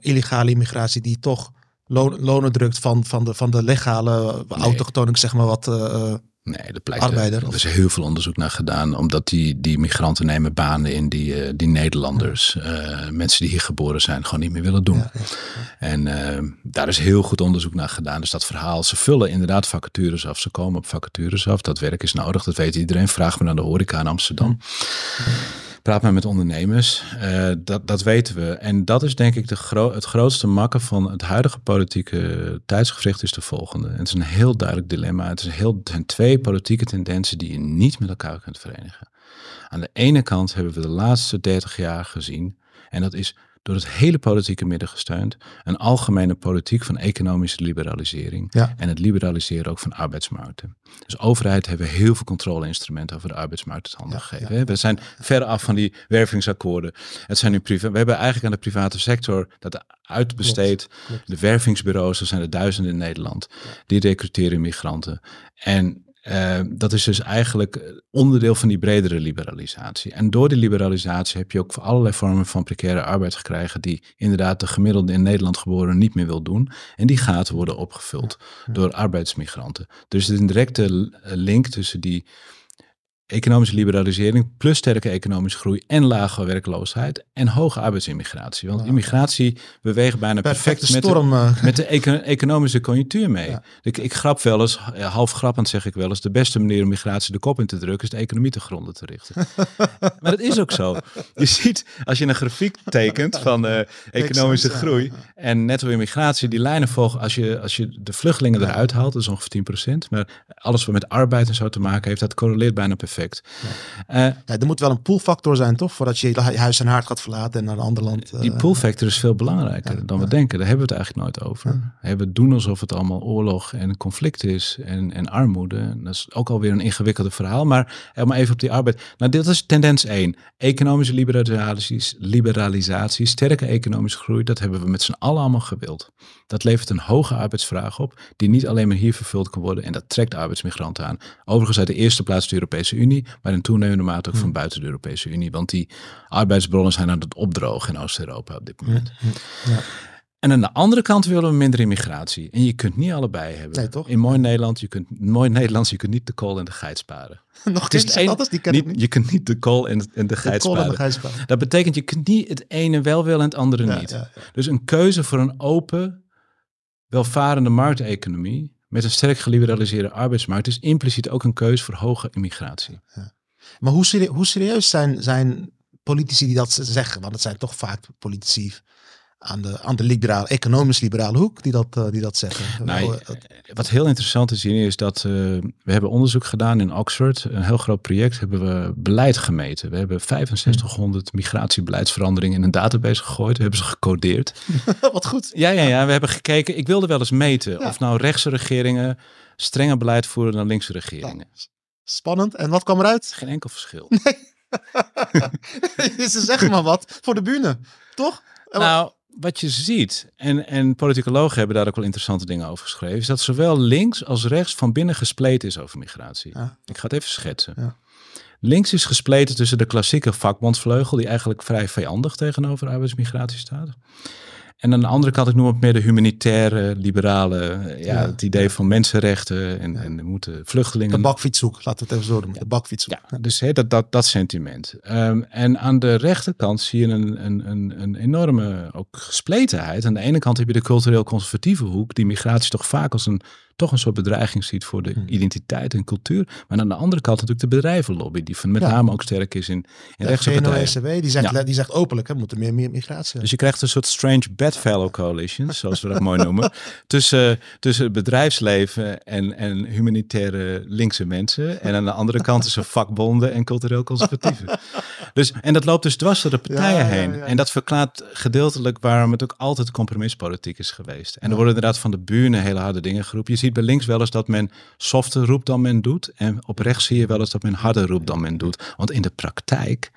illegale immigratie die toch lonen drukt van, van, de, van de legale nee. autochtone, zeg maar wat... Uh, Nee, dat blijkt, Arbeider, er is heel veel onderzoek naar gedaan. Omdat die, die migranten nemen banen in die, uh, die Nederlanders, uh, mensen die hier geboren zijn, gewoon niet meer willen doen. Ja, ja, en uh, daar is heel goed onderzoek naar gedaan. Dus dat verhaal, ze vullen inderdaad vacatures af. Ze komen op vacatures af. Dat werk is nodig, dat weet iedereen. Vraag me naar de horeca in Amsterdam. Praat maar met ondernemers. Uh, dat, dat weten we. En dat is denk ik de gro het grootste makken van het huidige politieke tijdsgevricht is de volgende. En het is een heel duidelijk dilemma. Het, is heel, het zijn twee politieke tendensen die je niet met elkaar kunt verenigen. Aan de ene kant hebben we de laatste 30 jaar gezien. En dat is door het hele politieke midden gesteund. Een algemene politiek van economische liberalisering. En het liberaliseren ook van arbeidsmarkten. Dus overheid hebben heel veel controleinstrumenten over de arbeidsmarkt het handen gegeven. We zijn ver af van die wervingsakkoorden. Het zijn nu privé. We hebben eigenlijk aan de private sector dat uitbesteed. De wervingsbureaus, er zijn er duizenden in Nederland. Die recruteren migranten. En uh, dat is dus eigenlijk onderdeel van die bredere liberalisatie. En door die liberalisatie heb je ook allerlei vormen van precaire arbeid gekregen die inderdaad de gemiddelde in Nederland geboren niet meer wil doen. En die gaten worden opgevuld door arbeidsmigranten. Dus er is een directe link tussen die economische liberalisering plus sterke economische groei en lage werkloosheid en hoge arbeidsimmigratie. Want immigratie beweegt bijna perfect met, de, eh. met de economische conjunctuur mee. Ik, ik, grap wel eens, half grappend zeg ik wel eens, de beste manier om migratie de kop in te drukken is de economie te gronden te richten. maar dat is ook zo. Je ziet, als je een grafiek tekent van uh, economische groei en netto immigratie, die lijnen volgen, als je, als je de vluchtelingen eruit haalt, dat is ongeveer 10%, maar alles wat met arbeid en zo te maken heeft, dat correleert bijna perfect. Ja. Uh, ja, er moet wel een poolfactor zijn, toch? Voordat je je huis en haard gaat verlaten en naar een ander land. Uh, die poolfactor is veel belangrijker dan we denken. Daar hebben we het eigenlijk nooit over. We doen alsof het allemaal oorlog en conflict is en, en armoede. Dat is ook alweer een ingewikkelde verhaal. Maar helemaal even op die arbeid. Nou, dit is tendens 1. Economische liberalisatie, liberalisatie, sterke economische groei. Dat hebben we met z'n allen allemaal gewild. Dat levert een hoge arbeidsvraag op, die niet alleen maar hier vervuld kan worden. En dat trekt arbeidsmigranten aan. Overigens uit de eerste plaats de Europese Unie, maar in toenemende mate ook van hmm. buiten de Europese Unie. Want die arbeidsbronnen zijn aan het opdrogen in Oost-Europa op dit moment. Ja. En aan de andere kant willen we minder immigratie. En je kunt niet allebei hebben. Nee, toch? In mooi Nederland, je kunt mooi Nederlands, je kunt niet de kool en de geit sparen. Nog het is een, die ken niet, niet. Je kunt niet de kool en, en de, geit, sparen. Dat betekent je kunt niet het ene wel willen en het andere niet. Dus een keuze voor een open, welvarende markteconomie met een sterk geliberaliseerde arbeidsmarkt is impliciet ook een keuze voor hoge immigratie. Ja. Maar hoe serieus zijn, zijn politici die dat zeggen? Want het zijn toch vaak politici aan de, aan de liberale, economisch-liberale hoek die dat, uh, die dat zeggen. Nou, wat heel interessant is hier is dat uh, we hebben onderzoek gedaan in Oxford. Een heel groot project hebben we beleid gemeten. We hebben 6500 hmm. migratiebeleidsveranderingen in een database gegooid. We hebben ze gecodeerd. wat goed. Ja, ja, ja, we hebben gekeken. Ik wilde wel eens meten of nou rechtse regeringen strenger beleid voeren dan linkse regeringen. Spannend. En wat kwam eruit? Geen enkel verschil. Ze zeggen maar wat voor de bühne, toch? Nou, wat je ziet, en, en politicologen hebben daar ook wel interessante dingen over geschreven, is dat zowel links als rechts van binnen gespleten is over migratie. Ja. Ik ga het even schetsen. Ja. Links is gespleten tussen de klassieke vakbondsvleugel, die eigenlijk vrij vijandig tegenover arbeidsmigratie staat. En aan de andere kant, ik noem het meer de humanitaire, liberale, eh, ja, Ja. het idee van mensenrechten en, en er moeten vluchtelingen. De bakfietshoek, laten we het even zo noemen. De bakfietshoek. Ja, dus hè, dat, dat, dat sentiment. Ehm, en aan de rechterkant zie je een, een, een, een enorme ook gespletenheid. Aan de ene kant heb je de cultureel conservatieve hoek, die migratie toch vaak als een, toch een soort bedreiging ziet voor de Hmm. identiteit en cultuur. Maar aan de andere kant natuurlijk de bedrijvenlobby, die van met Ja. name ook sterk is in, in De rechtse partijen. GNO-NCW, die zegt, Ja. die zegt openlijk, hè, moet er meer, meer migratie Dus je krijgt een soort strange bedfellow coalition, zoals we dat mooi noemen, tussen, tussen het bedrijfsleven en, en humanitaire linkse mensen. En aan de andere kant tussen vakbonden en cultureel conservatieven. Dus, en dat loopt dus dwars door de partijen Ja, heen. ja. En dat verklaart gedeeltelijk waarom het ook altijd compromispolitiek is geweest. En er worden inderdaad van de buren hele harde dingen geroepen. Je ziet bij links wel eens dat men softer roept dan men doet. En op rechts zie je wel eens dat men harder roept dan men doet. Want in de praktijk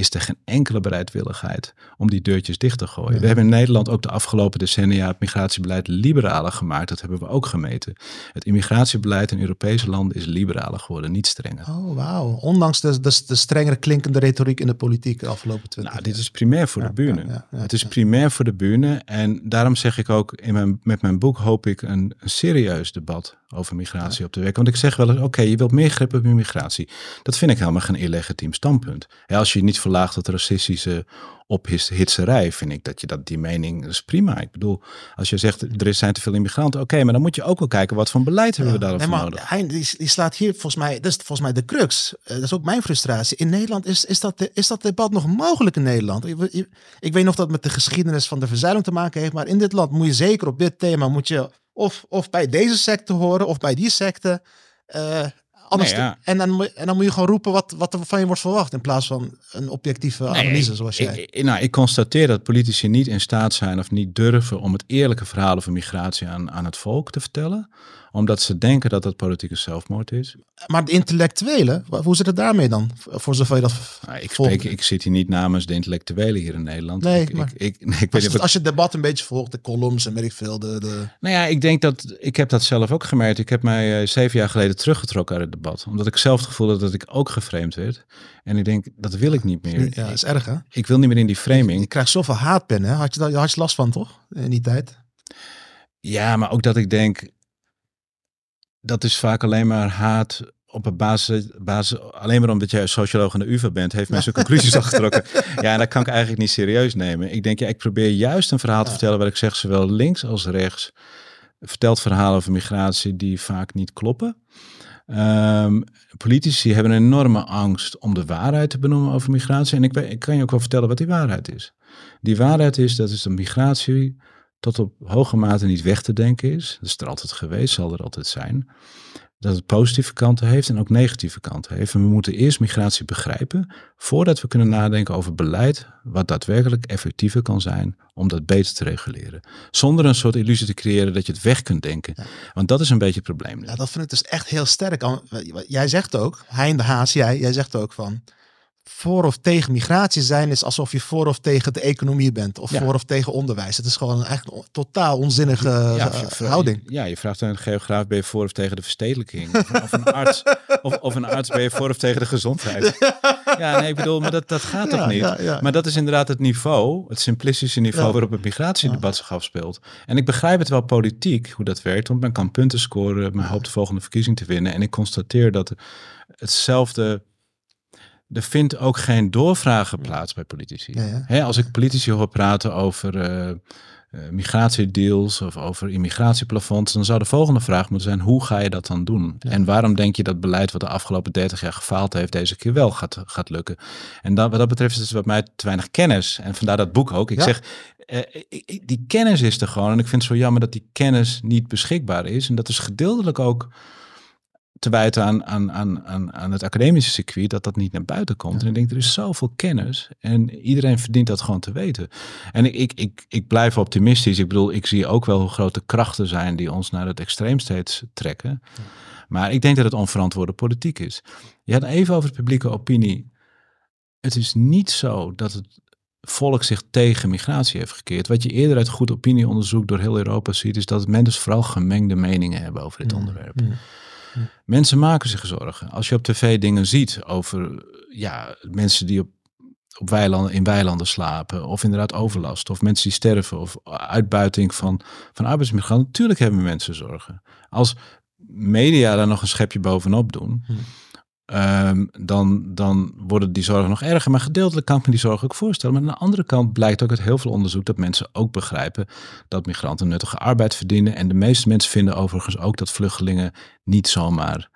is er geen enkele bereidwilligheid om die deurtjes dicht te gooien. We hebben in Nederland ook de afgelopen decennia het migratiebeleid liberaler gemaakt. Dat hebben we ook gemeten. Het immigratiebeleid in Europese landen is liberaler geworden, niet strenger. Oh, wauw. Ondanks de, de, de strengere klinkende retoriek in de politiek de afgelopen twintig Nou, dit is primair voor de bühne. ja, het is primair voor de bühne. En daarom zeg ik ook, in mijn, met mijn boek hoop ik een, een serieus debat over migratie op te wekken. Want ik zeg wel eens, oké, je wilt meer grip op migratie. Dat vind ik helemaal geen illegitiem standpunt. Ja, als je je niet verlaagt tot racistische ophitserij, vind ik dat je dat, die mening, dat is prima. Ik bedoel, als je zegt, er zijn te veel immigranten, oké, maar dan moet je ook wel kijken, wat voor beleid hebben we daarvoor Nee, nodig? Hein, die, die slaat hier volgens mij, dat is volgens mij de crux. Eh, dat is ook mijn frustratie. In Nederland is, is, dat, is dat debat nog mogelijk in Nederland. Ik, ik, ik weet nog dat het met de geschiedenis van de verzuiling te maken heeft, maar in dit land moet je zeker op dit thema, moet je of, of bij deze secte horen of bij die secte. Eh, anders Nee, ja. en, dan, moet- en dan moet je gewoon roepen wat, wat er van je wordt verwacht in plaats van een objectieve analyse zoals jij. Ik, ik- nou, ik constateer dat politici niet in staat zijn of niet durven om het eerlijke verhaal over migratie aan, aan het volk te vertellen. Omdat ze denken dat dat politieke zelfmoord is. Maar de intellectuelen, hoe zit het daarmee dan? Voor zover je dat Nou, ik, spreek, ik zit hier niet namens de intellectuelen hier in Nederland. Nee, ik, maar- ik, ik, nee, ik weet Als, je, of als je het debat een beetje volgt, de columns en weet ik veel, de, de, Nou ja, ik denk dat ik heb dat zelf ook gemerkt. Ik heb mij eh, zeven jaar geleden teruggetrokken uit het debat. Omdat ik zelf het gevoel had dat ik ook geframed werd. En ik denk, dat wil ik niet meer. ja, dat is erg hè? Ik wil niet meer in die Je framing. krijgt zoveel haatpennen. Had je daar had je last van, toch? In die tijd. Ja, maar ook dat ik denk, dat is vaak alleen maar haat op een basis, basis alleen maar omdat jij socioloog aan de UvA bent, heeft mensen conclusies al getrokken. Ja, en dat kan ik eigenlijk niet serieus nemen. Ik denk, ja, ik probeer juist een verhaal te vertellen waar ik zeg, zowel links als rechts vertelt verhalen over migratie die vaak niet kloppen. Ehm, politici hebben een enorme angst om de waarheid te benoemen over migratie. En ik, ik kan je ook wel vertellen wat die waarheid is. Die waarheid is dat is dat migratie tot op hoge mate niet weg te denken is. Dat is er altijd geweest, zal er altijd zijn. Dat het positieve kanten heeft en ook negatieve kanten heeft. En we moeten eerst migratie begrijpen voordat we kunnen nadenken over beleid wat daadwerkelijk effectiever kan zijn om dat beter te reguleren. Zonder een soort illusie te creëren dat je het weg kunt denken. Want dat is een beetje het probleem nu. Ja, dat vind ik dus echt heel sterk. Jij zegt ook, Hein de Haas, jij, jij zegt ook van... Voor of tegen migratie zijn is alsof je voor of tegen de economie bent. Of Ja. voor of tegen onderwijs. Het is gewoon een totaal onzinnige Ja, of je. Ja, je vraagt aan een geograaf, ben je voor of tegen de verstedelijking? Of, of een arts, of, of een arts, ben je voor of tegen de gezondheid? Ja, nee, ik bedoel, maar dat, dat gaat toch niet? Maar dat is inderdaad het niveau, het simplistische niveau waarop het migratiedebat zich afspeelt. En ik begrijp het wel politiek, hoe dat werkt, want men kan punten scoren, men hoopt de volgende verkiezing te winnen. En ik constateer dat hetzelfde... Er vindt ook geen doorvragen plaats bij politici. Ja, ja. Hè, als ik politici hoor praten over eh, eh, migratiedeals of over immigratieplafonds, dan zou de volgende vraag moeten zijn: hoe ga je dat dan doen? En waarom denk je dat beleid wat de afgelopen 30 jaar gefaald heeft, deze keer wel gaat, gaat lukken? En dat, wat dat betreft is het wat mij te weinig kennis. En vandaar dat boek ook. Ik zeg, eh, die kennis is er gewoon. En ik vind het zo jammer dat die kennis niet beschikbaar is. En dat is gedeeltelijk ook te wijten aan, aan, aan, aan, aan het academische circuit, dat dat niet naar buiten komt. En ik denk, er is zoveel kennis en iedereen verdient dat gewoon te weten. En ik, ik, ik, ik blijf optimistisch. Ik bedoel, ik zie ook wel hoe grote krachten zijn die ons naar het extreem steeds trekken. Maar ik denk dat het onverantwoorde politiek is. Je had even over de publieke opinie. Het is niet zo dat het volk zich tegen migratie heeft gekeerd. Wat je eerder uit goed opinieonderzoek door heel Europa ziet, is dat mensen vooral gemengde meningen hebben over dit Mm, onderwerp. Mensen maken zich zorgen. Als je op tv dingen ziet over ja, mensen die op, op weilanden, in weilanden slapen, of inderdaad overlast, of mensen die sterven, of uitbuiting van, van arbeidsmigranten, natuurlijk hebben mensen zorgen. Als media daar nog een schepje bovenop doen, Hmm. Ehm, dan, dan worden die zorgen nog erger. Maar gedeeltelijk kan ik me die zorgen ook voorstellen. Maar aan de andere kant blijkt ook uit heel veel onderzoek dat mensen ook begrijpen dat migranten nuttige arbeid verdienen. En de meeste mensen vinden overigens ook dat vluchtelingen niet zomaar.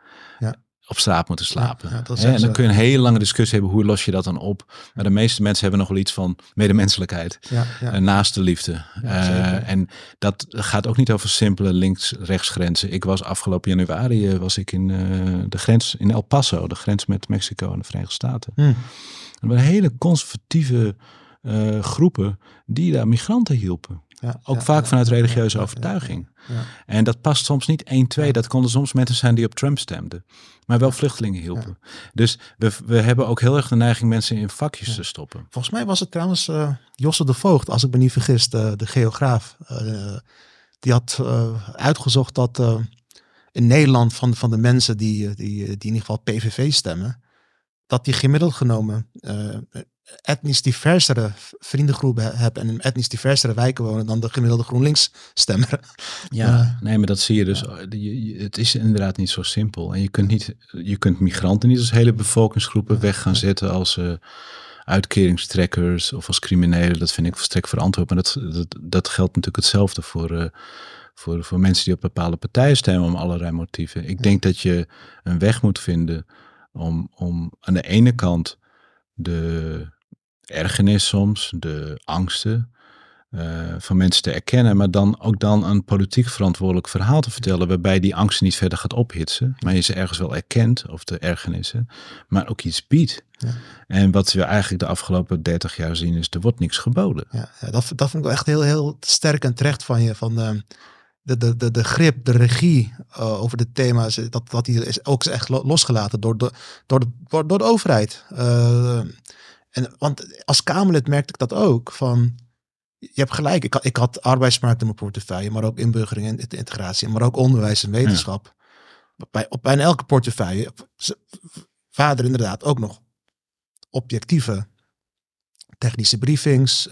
Op straat moeten slapen. Ja, dat en dan kun je een hele lange discussie hebben, hoe los je dat dan op? Maar de meeste mensen hebben nog wel iets van medemenselijkheid. Ja, ja. en naaste liefde. Ja, zeker. en dat gaat ook niet over simpele links-rechts grenzen. Ik was afgelopen januari eh, was ik in eh, de grens in El Paso, de grens met Mexico en de Verenigde Staten. Hm. Er waren hele conservatieve eh, groepen die daar migranten hielpen. Ja, Ook vaak vanuit religieuze overtuiging. ja. En dat past soms niet 1, 2. Ja. Dat konden soms mensen zijn die op Trump stemden. Maar wel vluchtelingen hielpen. Dus we, we hebben ook heel erg de neiging mensen in vakjes te stoppen. Volgens mij was het trouwens eh, Josse de Voogd, als ik me niet vergis, de, de geograaf. eh, die had eh, uitgezocht dat in Nederland van, van de mensen die, die, die in ieder geval PVV stemmen, dat die gemiddeld genomen etnisch diversere vriendengroepen he- hebben en in etnisch diversere wijken wonen dan de gemiddelde GroenLinks stemmer. Ja, nee, maar dat zie je dus. Je- Het is inderdaad niet zo simpel. En je kunt, niet, je kunt migranten niet als hele bevolkingsgroepen weg gaan zetten als eh, uitkeringstrekkers of als criminelen. Dat vind ik volstrekt verantwoord. Maar dat, dat, dat geldt natuurlijk hetzelfde voor, eh, voor, voor mensen die op bepaalde partijen stemmen om allerlei motieven. Ik denk dat je een weg moet vinden om, om aan de ene kant de ergernis soms, de angsten eh, van mensen te erkennen, maar dan ook dan een politiek verantwoordelijk verhaal te vertellen, waarbij die angst niet verder gaat ophitsen, maar je ze ergens wel erkent, of de ergernissen, maar ook iets biedt. Ja. En wat we eigenlijk de afgelopen 30 jaar zien, is er wordt niks geboden. Ja, ja, dat, dat vond ik wel echt heel, heel sterk en terecht van je. Van eh, de, de, de, de grip, de regie eh, over de thema's. eh, Dat, dat die is ook echt lo- losgelaten door de, door de, door, door de overheid. Eh, en, want als Kamerlid merkte ik dat ook. Van, je hebt gelijk. Ik had, ik had arbeidsmarkt in mijn portefeuille. Maar ook inburgering en integratie. Maar ook onderwijs en wetenschap. Bij, op bijna elke portefeuille. Vader inderdaad ook nog objectieve technische briefings.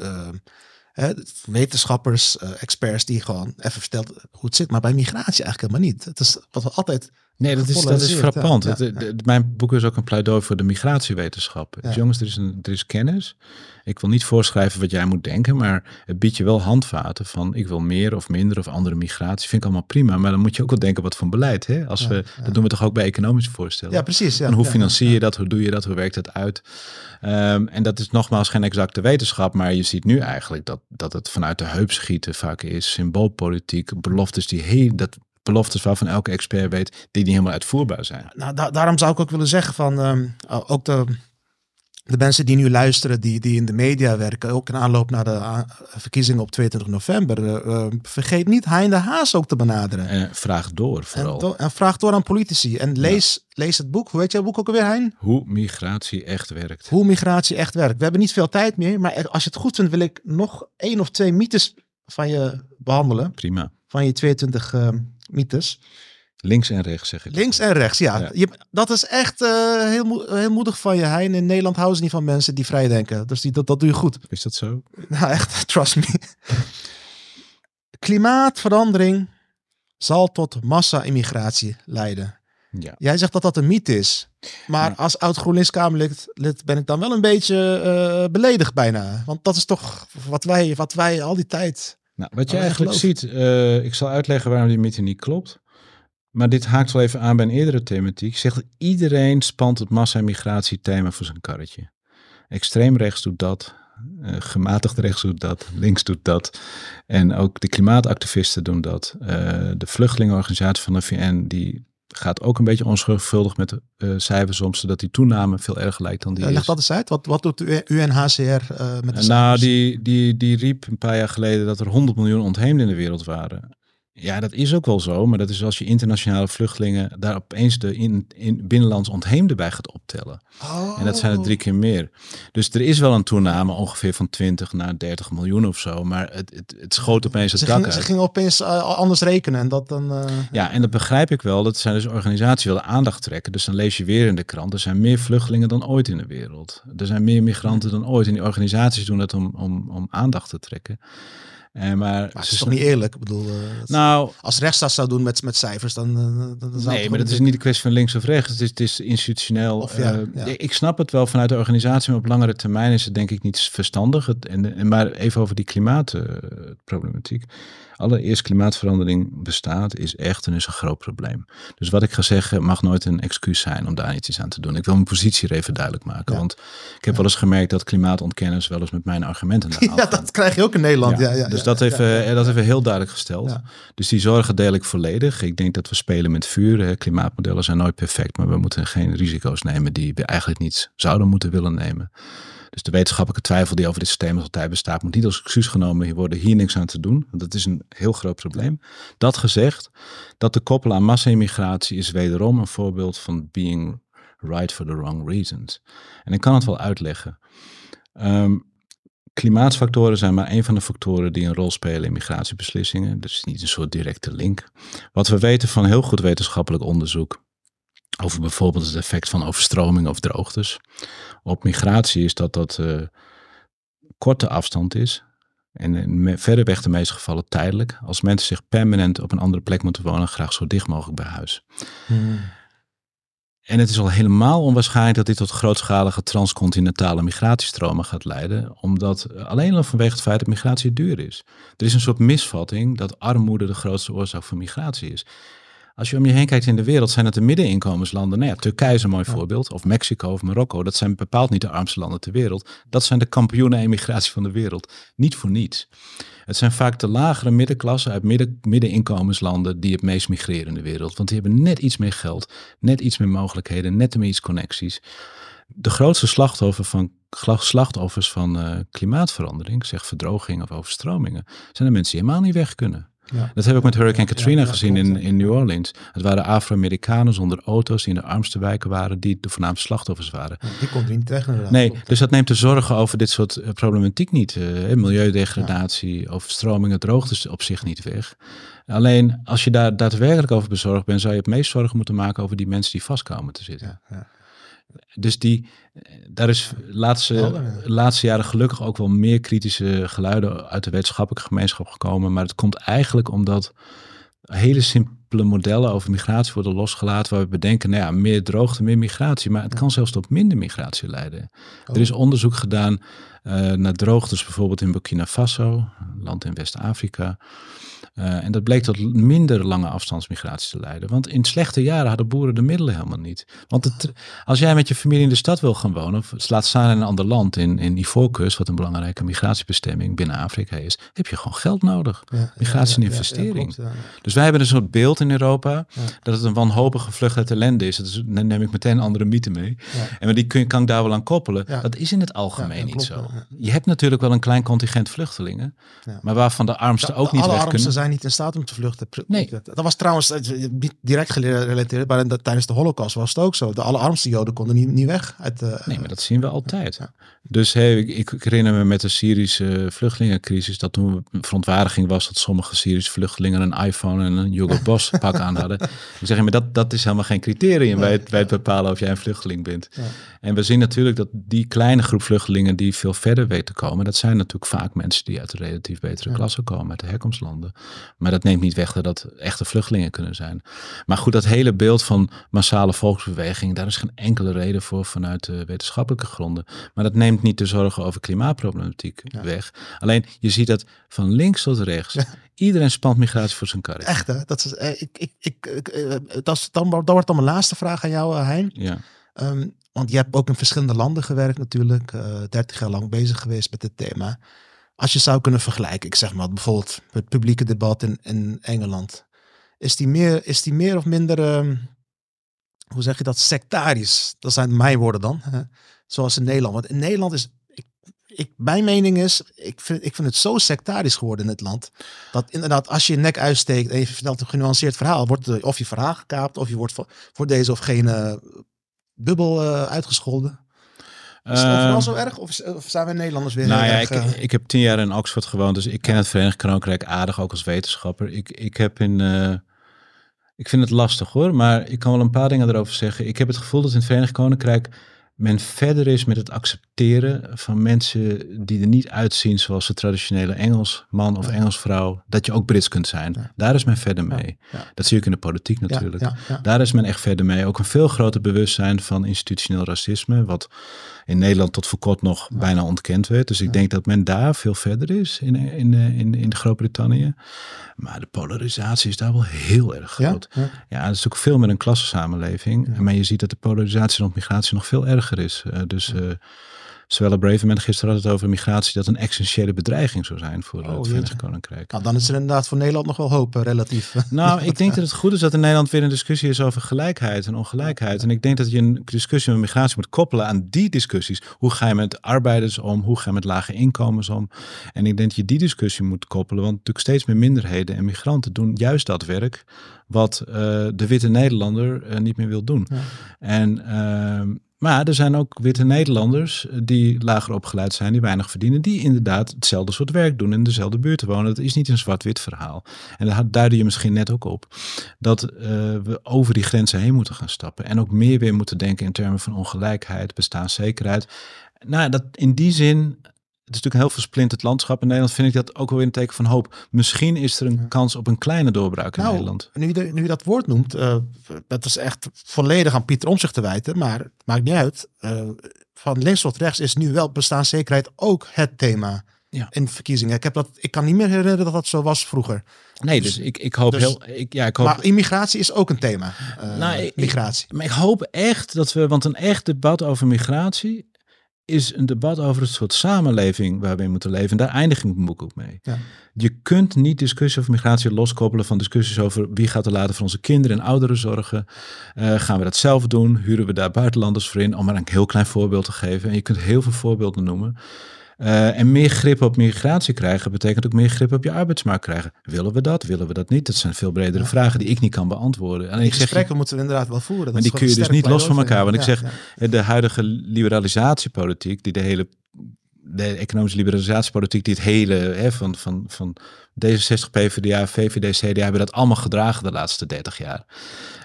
Wetenschappers, eh, experts die gewoon even vertelt hoe het zit. Maar bij migratie eigenlijk helemaal niet. Het is wat we altijd. Nee, dat is, dat is frappant. ja, Het- ja, het- het- mijn boek is ook een pleidooi voor de migratiewetenschap. Dus jongens, er is, een, er is kennis. Ik wil niet voorschrijven wat jij moet denken, maar het biedt je wel handvaten van ik wil meer of minder of andere migratie. Vind ik allemaal prima, maar dan moet je ook wel denken wat voor beleid. Hè? Als we. Dat doen we toch ook bij economische voorstellen. Ja, precies. En hoe financier je dat? Hoe doe je dat? Hoe werkt dat uit? Ehm, en dat is nogmaals geen exacte wetenschap, maar je ziet nu eigenlijk dat, dat het vanuit de heup schieten vaak is. Symboolpolitiek, beloftes die heel, dat beloftes waarvan elke expert weet die niet helemaal uitvoerbaar zijn. Nou, da- daarom zou ik ook willen zeggen van ehm, ook de, de mensen die nu luisteren, die, die in de media werken, ook in aanloop naar de verkiezingen op 22 november, eh, eh, vergeet niet Hein de Haas ook te benaderen. En vraag door En, vooral. do- en vraag door aan politici. En lees, lees het boek. Hoe heet jouw boek ook alweer, Hein? Hoe migratie echt werkt. Hoe migratie echt werkt. We hebben niet veel tijd meer, maar als je het goed vindt, wil ik nog één of twee mythes van je behandelen. Prima. Van je 22 ehm, mythes. Links en rechts zeg ik. Links en rechts, ja. Ja. Je, dat is echt eh, heel, moe- heel moedig van je, Hein. In Nederland houden ze niet van mensen die vrij denken. Dus die, dat, dat doe je goed. Is dat zo? Nou, echt, trust me. Klimaatverandering zal tot massa-immigratie leiden. Ja. Jij zegt dat dat een mythe is. Maar Ja. als oud GroenLinks Kamerlid lid ben ik dan wel een beetje eh, beledigd bijna. Want dat is toch wat wij, wat wij al die tijd... Nou, wat je Oh, eigenlijk geloof. ziet, eh, ik zal uitleggen waarom die mythe niet klopt. Maar dit haakt wel even aan bij een eerdere thematiek. Zegt iedereen spant het massa-migratie-thema voor zijn karretje. Extreem rechts doet dat. eh, gematigd rechts doet dat. Links doet dat. En ook de klimaatactivisten doen dat. Eh, de vluchtelingenorganisatie van de VN die gaat ook een beetje onzorgvuldig met de eh, cijfers om, zodat die toename veel erger lijkt dan die Eh, is. leg dat eens uit. Wat, wat doet de UNHCR eh, met de Nou, cijfers? die, die, die riep een paar jaar geleden dat er 100 miljoen ontheemden in de wereld waren. Ja, dat is ook wel zo. Maar dat is als je internationale vluchtelingen daar opeens de in, in binnenlands ontheemden bij gaat optellen. Oh. En dat zijn er drie keer meer. Dus er is wel een toename ongeveer van 20 naar 30 miljoen of zo. Maar het, het, het schoot opeens het Ze dak uit. ze gingen opeens eh, anders rekenen en dat dan... eh, Ja, en dat begrijp ik wel. Dat zijn dus organisaties die willen aandacht trekken. Dus dan lees je weer in de krant. Er zijn meer vluchtelingen dan ooit in de wereld. Er zijn meer migranten dan ooit. En die organisaties doen dat om, om, om aandacht te trekken. En maar Maar het is toch niet eerlijk? Ik bedoel, eh, Nou, als rechtsstaat zou doen met, met cijfers, dan, eh, dan, dan zou nee, maar dat is niet een kwestie van links of rechts. Het is, het is institutioneel. Of ja, eh, ja. Ik snap het wel vanuit de organisatie, maar op langere termijn is het denk ik niet verstandig. Het, en, en maar even over die klimaatproblematiek. Allereerst, klimaatverandering bestaat, is echt en is een groot probleem. Dus wat ik ga zeggen mag nooit een excuus zijn om daar iets aan te doen. Ik wil mijn positie er even duidelijk maken. Ja. Want ik heb wel eens gemerkt dat klimaatontkenners wel eens met mijn argumenten Ja, dat krijg je ook in Nederland. Ja, ja, dus dat, even, eh, dat even heel duidelijk gesteld. Dus die zorgen deel ik volledig. Ik denk dat we spelen met vuur. Klimaatmodellen zijn nooit perfect, maar we moeten geen risico's nemen die we eigenlijk niet zouden moeten willen nemen. Dus de wetenschappelijke twijfel die over dit systeem nog altijd bestaat, moet niet als excuus genomen worden hier niks aan te doen. Want dat is een heel groot probleem. Dat gezegd, dat te koppelen aan massa-immigratie is wederom een voorbeeld van being right for the wrong reasons. En ik kan het wel uitleggen. Ehm, Klimaatfactoren zijn maar een van de factoren die een rol spelen in migratiebeslissingen. Dus niet een soort directe link. Wat we weten van heel goed wetenschappelijk onderzoek over bijvoorbeeld het effect van overstroming of droogtes op migratie is dat dat eh, korte afstand is. En in me- verreweg de meeste gevallen tijdelijk. Als mensen zich permanent op een andere plek moeten wonen, graag zo dicht mogelijk bij huis. Hmm. En het is al helemaal onwaarschijnlijk dat dit tot grootschalige transcontinentale migratiestromen gaat leiden, omdat eh, alleen al vanwege het feit dat migratie duur is. Er is een soort misvatting dat armoede de grootste oorzaak van migratie is. Als je om je heen kijkt in de wereld, zijn het de middeninkomenslanden. Nou ja, Turkije is een mooi voorbeeld, of Mexico of Marokko. Dat zijn bepaald niet de armste landen ter wereld. Dat zijn de kampioenen emigratie van de wereld. Niet voor niets. Het zijn vaak de lagere middenklasse uit midden, middeninkomenslanden die het meest migreren in de wereld. Want die hebben net iets meer geld, net iets meer mogelijkheden, net meer iets connecties. De grootste slachtoffer van, slachtoffers van eh, klimaatverandering, zeg verdroging of overstromingen, zijn de mensen die helemaal niet weg kunnen. Ja. Dat heb ik met Hurricane Ja, Katrina ja, gezien in, ja. in New Orleans. Het waren Afro-Amerikanen zonder auto's die in de armste wijken waren, die de voornaamste slachtoffers waren. Die komt er niet terecht inderdaad. Nee, dus dat neemt de zorgen over dit soort eh, problematiek niet. eh, milieudegradatie, overstromingen, droogtes op zich niet weg. Alleen als je daar daadwerkelijk over bezorgd bent, zou je het meest zorgen moeten maken over die mensen die vast komen te zitten. Ja, ja. Dus die, daar is laatste, Helder, ja. laatste jaren gelukkig ook wel meer kritische geluiden uit de wetenschappelijke gemeenschap gekomen. Maar het komt eigenlijk omdat hele simpele modellen over migratie worden losgelaten. Waar we bedenken, nou ja, meer droogte, meer migratie. Maar het kan zelfs tot minder migratie leiden. Oh. Er is onderzoek gedaan eh, naar droogtes bijvoorbeeld in Burkina Faso, een land in West-Afrika. Eh, en dat bleek tot minder lange afstandsmigratie te leiden. Want in slechte jaren hadden boeren de middelen helemaal niet. Want het, als jij met je familie in de stad wil gaan wonen, of laat staan in een ander land, in, in Ivoorkust, wat een belangrijke migratiebestemming binnen Afrika is, heb je gewoon geld nodig. Ja, Migratie en ja, investering. Klopt. Dus wij hebben een soort beeld in Europa dat het een wanhopige vlucht uit ellende is. Dat is dan neem ik meteen een andere mythe mee. En maar die kun, je- kan ik daar wel aan koppelen. Dat is in het algemeen niet klopt, zo. Je hebt natuurlijk wel een klein contingent vluchtelingen, maar waarvan de armsten De- ook de niet weg kunnen. Zijn niet in staat om te vluchten. Nee. Dat, was trouwens eh, niet direct gerelateerd, maar dat- tijdens de holocaust was het ook zo. De allerarmste joden konden niet, niet weg. Uit, eh, Nee, maar dat zien we altijd. Ja. Dus hey, ik, ik herinner me met de Syrische vluchtelingencrisis dat toen verontwaardiging was dat sommige Syrische vluchtelingen een iPhone en een Hugo Boss pak aan hadden. Ik zeg, maar dat, dat is helemaal geen criterium bij het, bij het bepalen of jij een vluchteling bent. Ja. En we zien natuurlijk dat die kleine groep vluchtelingen die veel verder weet te komen, dat zijn natuurlijk vaak mensen die uit de relatief betere Ja. klasse komen, uit de herkomstlanden. Maar dat neemt niet weg dat dat echte vluchtelingen kunnen zijn. Maar goed, dat hele beeld van massale volksbeweging, daar is geen enkele reden voor vanuit de wetenschappelijke gronden. Maar dat neemt niet de zorgen over klimaatproblematiek Ja. weg. Alleen je ziet dat van links tot rechts. Iedereen spant migratie voor zijn karretje. Echt hè? Dat is, eh, ik, ik, ik, eh, dat, is dan, dat wordt dan mijn laatste vraag aan jou, eh, Hein. Ja. Ehm, want je hebt ook in verschillende landen gewerkt natuurlijk. eh 30 jaar lang bezig geweest met dit thema. Als je zou kunnen vergelijken, ik zeg maar bijvoorbeeld het publieke debat in, in Engeland. Is die, meer, is die meer of minder, ehm, hoe zeg je dat, sectarisch? Dat zijn mijn woorden dan. hè? Zoals in Nederland. Want in Nederland is, ik, mijn mening is, ik vind, ik vind het zo sectarisch geworden in het land. Dat inderdaad, als je je nek uitsteekt en je vertelt een genuanceerd verhaal, wordt of je verhaal gekaapt of je wordt voor, deze of geen bubbel uh, uitgescholden. Is het overal Ehm, zo erg? Of, of zijn we Nederlanders weer Nou heel ja, erg, ik, eh, ik heb tien jaar in Oxford gewoond, dus ik ken het Verenigd Koninkrijk aardig, ook als wetenschapper. Ik, ik heb in, eh, ik vind het lastig hoor, maar ik kan wel een paar dingen erover zeggen. Ik heb het gevoel dat in het Verenigd Koninkrijk men verder is met het accepteren van mensen die er niet uitzien zoals de traditionele Engels man of Ja. Engels vrouw, dat je ook Brits kunt zijn. Ja. Daar is men verder mee. ja. Dat zie ik in de politiek natuurlijk. Daar is men echt verder mee. Ook een veel groter bewustzijn van institutioneel racisme, wat in Nederland tot voor kort nog bijna ontkend werd. Dus ik Ja. denk dat men daar veel verder is in, in, in, in, in Groot-Brittannië. Maar de polarisatie is daar wel heel erg groot. Ja. Ja, het is ook veel meer een klassensamenleving. Maar je ziet dat de polarisatie rond migratie nog veel erger is. Eh, dus eh zowel Braverman gisteren had het over migratie, dat een essentiële bedreiging zou zijn voor Oh, het Verenigd. Koninkrijk. Nou, dan is er inderdaad voor Nederland nog wel hoop, eh, relatief. Nou, ik denk dat het goed is dat in Nederland weer een discussie is over gelijkheid en ongelijkheid. En ik denk dat je een discussie met migratie moet koppelen aan die discussies. Hoe ga je met arbeiders om? Hoe ga je met lage inkomens om? En ik denk dat je die discussie moet koppelen. Want natuurlijk steeds meer minderheden en migranten doen juist dat werk wat eh, de witte Nederlander eh, niet meer wil doen. Ja. En, ehm, maar er zijn ook witte Nederlanders eh, die lager opgeleid zijn, die weinig verdienen, die inderdaad hetzelfde soort werk doen en in dezelfde buurt wonen. Dat is niet een zwart-wit verhaal. En daar duidde je misschien net ook op, dat eh, we over die grenzen heen moeten gaan stappen. En ook meer weer moeten denken in termen van ongelijkheid, bestaanszekerheid. Nou, dat in die zin. Het is natuurlijk een heel versplinterd landschap in Nederland. Vind ik dat ook wel weer een teken van hoop. Misschien is er een kans op een kleine doorbraak in Nou, Nederland. Nu je, nu je dat woord noemt, eh, dat is echt volledig aan Pieter Omtzigt te wijten, maar het maakt niet uit. Eh, van links tot rechts is nu wel bestaanszekerheid ook het thema Ja. in verkiezingen. Ik, heb dat, ik kan niet meer herinneren dat dat zo was vroeger. Nee, dus- dus, ik, ik hoop dus- heel. Ik, ja, ik hoop, Maar immigratie is ook een thema. eh, Nou, ik- migratie. Maar ik hoop echt dat we, want een echt debat over migratie is een debat over het soort samenleving waar we in moeten leven. En daar eindig ik mijn boek ook mee. Ja. Je kunt niet discussie over migratie loskoppelen van discussies over wie gaat er later voor onze kinderen en ouderen zorgen. Eh, gaan we dat zelf doen? Huren we daar buitenlanders voor in? Om maar een heel klein voorbeeld te geven. En je kunt heel veel voorbeelden noemen. Eh, en meer grip op migratie krijgen betekent ook meer grip op je arbeidsmarkt krijgen. Willen we dat? Willen we dat niet? Dat zijn veel bredere Ja. vragen die ik niet kan beantwoorden. En Die ik zeg gesprekken moeten we inderdaad wel voeren. Dat Maar die kun je dus niet los van elkaar, want ik zeg- ja. de huidige liberalisatiepolitiek, die de hele de economische liberalisatiepolitiek, die het hele hè, van, van, van D66, PvdA, VVD, CDA hebben dat allemaal gedragen de laatste 30 jaar.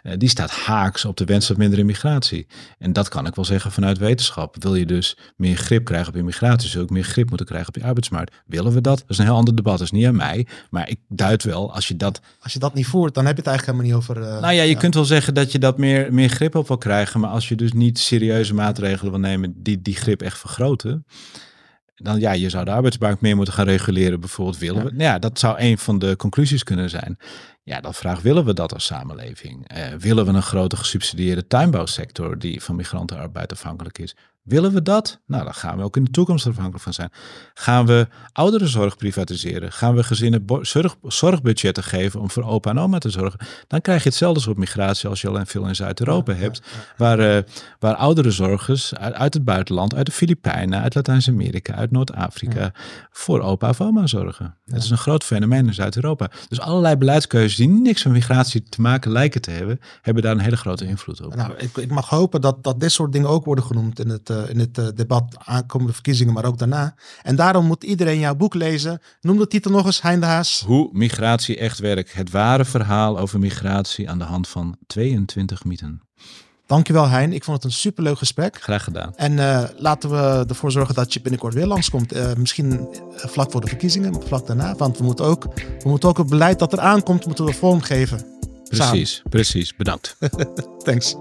Eh, die staat haaks op de wens tot minder immigratie. En dat kan ik wel zeggen vanuit wetenschap. Wil je dus meer grip krijgen op immigratie, zul je ook meer grip moeten krijgen op je arbeidsmarkt. Willen we dat? Dat is een heel ander debat. Dat is niet aan mij. Maar ik duid wel, als je dat Als je dat niet voert, dan heb je het eigenlijk helemaal niet over... eh, nou ja, je kunt wel zeggen dat je dat meer, meer grip op wil krijgen. Maar als je dus niet serieuze maatregelen wil nemen die die grip echt vergroten. Dan ja, je zou de arbeidsmarkt meer moeten gaan reguleren. Bijvoorbeeld willen we. Nou ja, dat zou een van de conclusies kunnen zijn. Ja, dan vraag willen we dat als samenleving? Eh, willen we een grote gesubsidieerde tuinbouwsector die van migrantenarbeid afhankelijk is? Willen we dat? Nou, dan gaan we ook in de toekomst afhankelijk van zijn. Gaan we ouderenzorg privatiseren? Gaan we gezinnen zorg, zorgbudgetten geven om voor opa en oma te zorgen? Dan krijg je hetzelfde soort migratie als je al veel in Zuid-Europa Ja, hebt. ja, ja. Waar, eh waar ouderenzorgers uit, uit het buitenland, uit de Filipijnen, uit Latijns-Amerika, uit Noord-Afrika, voor opa of oma zorgen. Het is een groot fenomeen in Zuid-Europa. Dus allerlei beleidskeuzes die niks met migratie te maken lijken te hebben, hebben daar een hele grote invloed op. Nou, ik, ik mag hopen dat, dat dit soort dingen ook worden genoemd in het, eh, in het eh, debat aankomende verkiezingen, maar ook daarna. En daarom moet iedereen jouw boek lezen. Noem de titel nog eens, Hein de Haas. Hoe migratie echt werkt. Het ware verhaal over migratie aan de hand van 22 mythen. Dankjewel Hein, ik vond het een superleuk gesprek. Graag gedaan. En eh, laten we ervoor zorgen dat je binnenkort weer langskomt. Eh, misschien vlak voor de verkiezingen, maar vlak daarna. Want we moeten ook, we moeten ook het beleid dat er aankomt, moeten we vormgeven. Samen. Precies, precies. Bedankt. Thanks.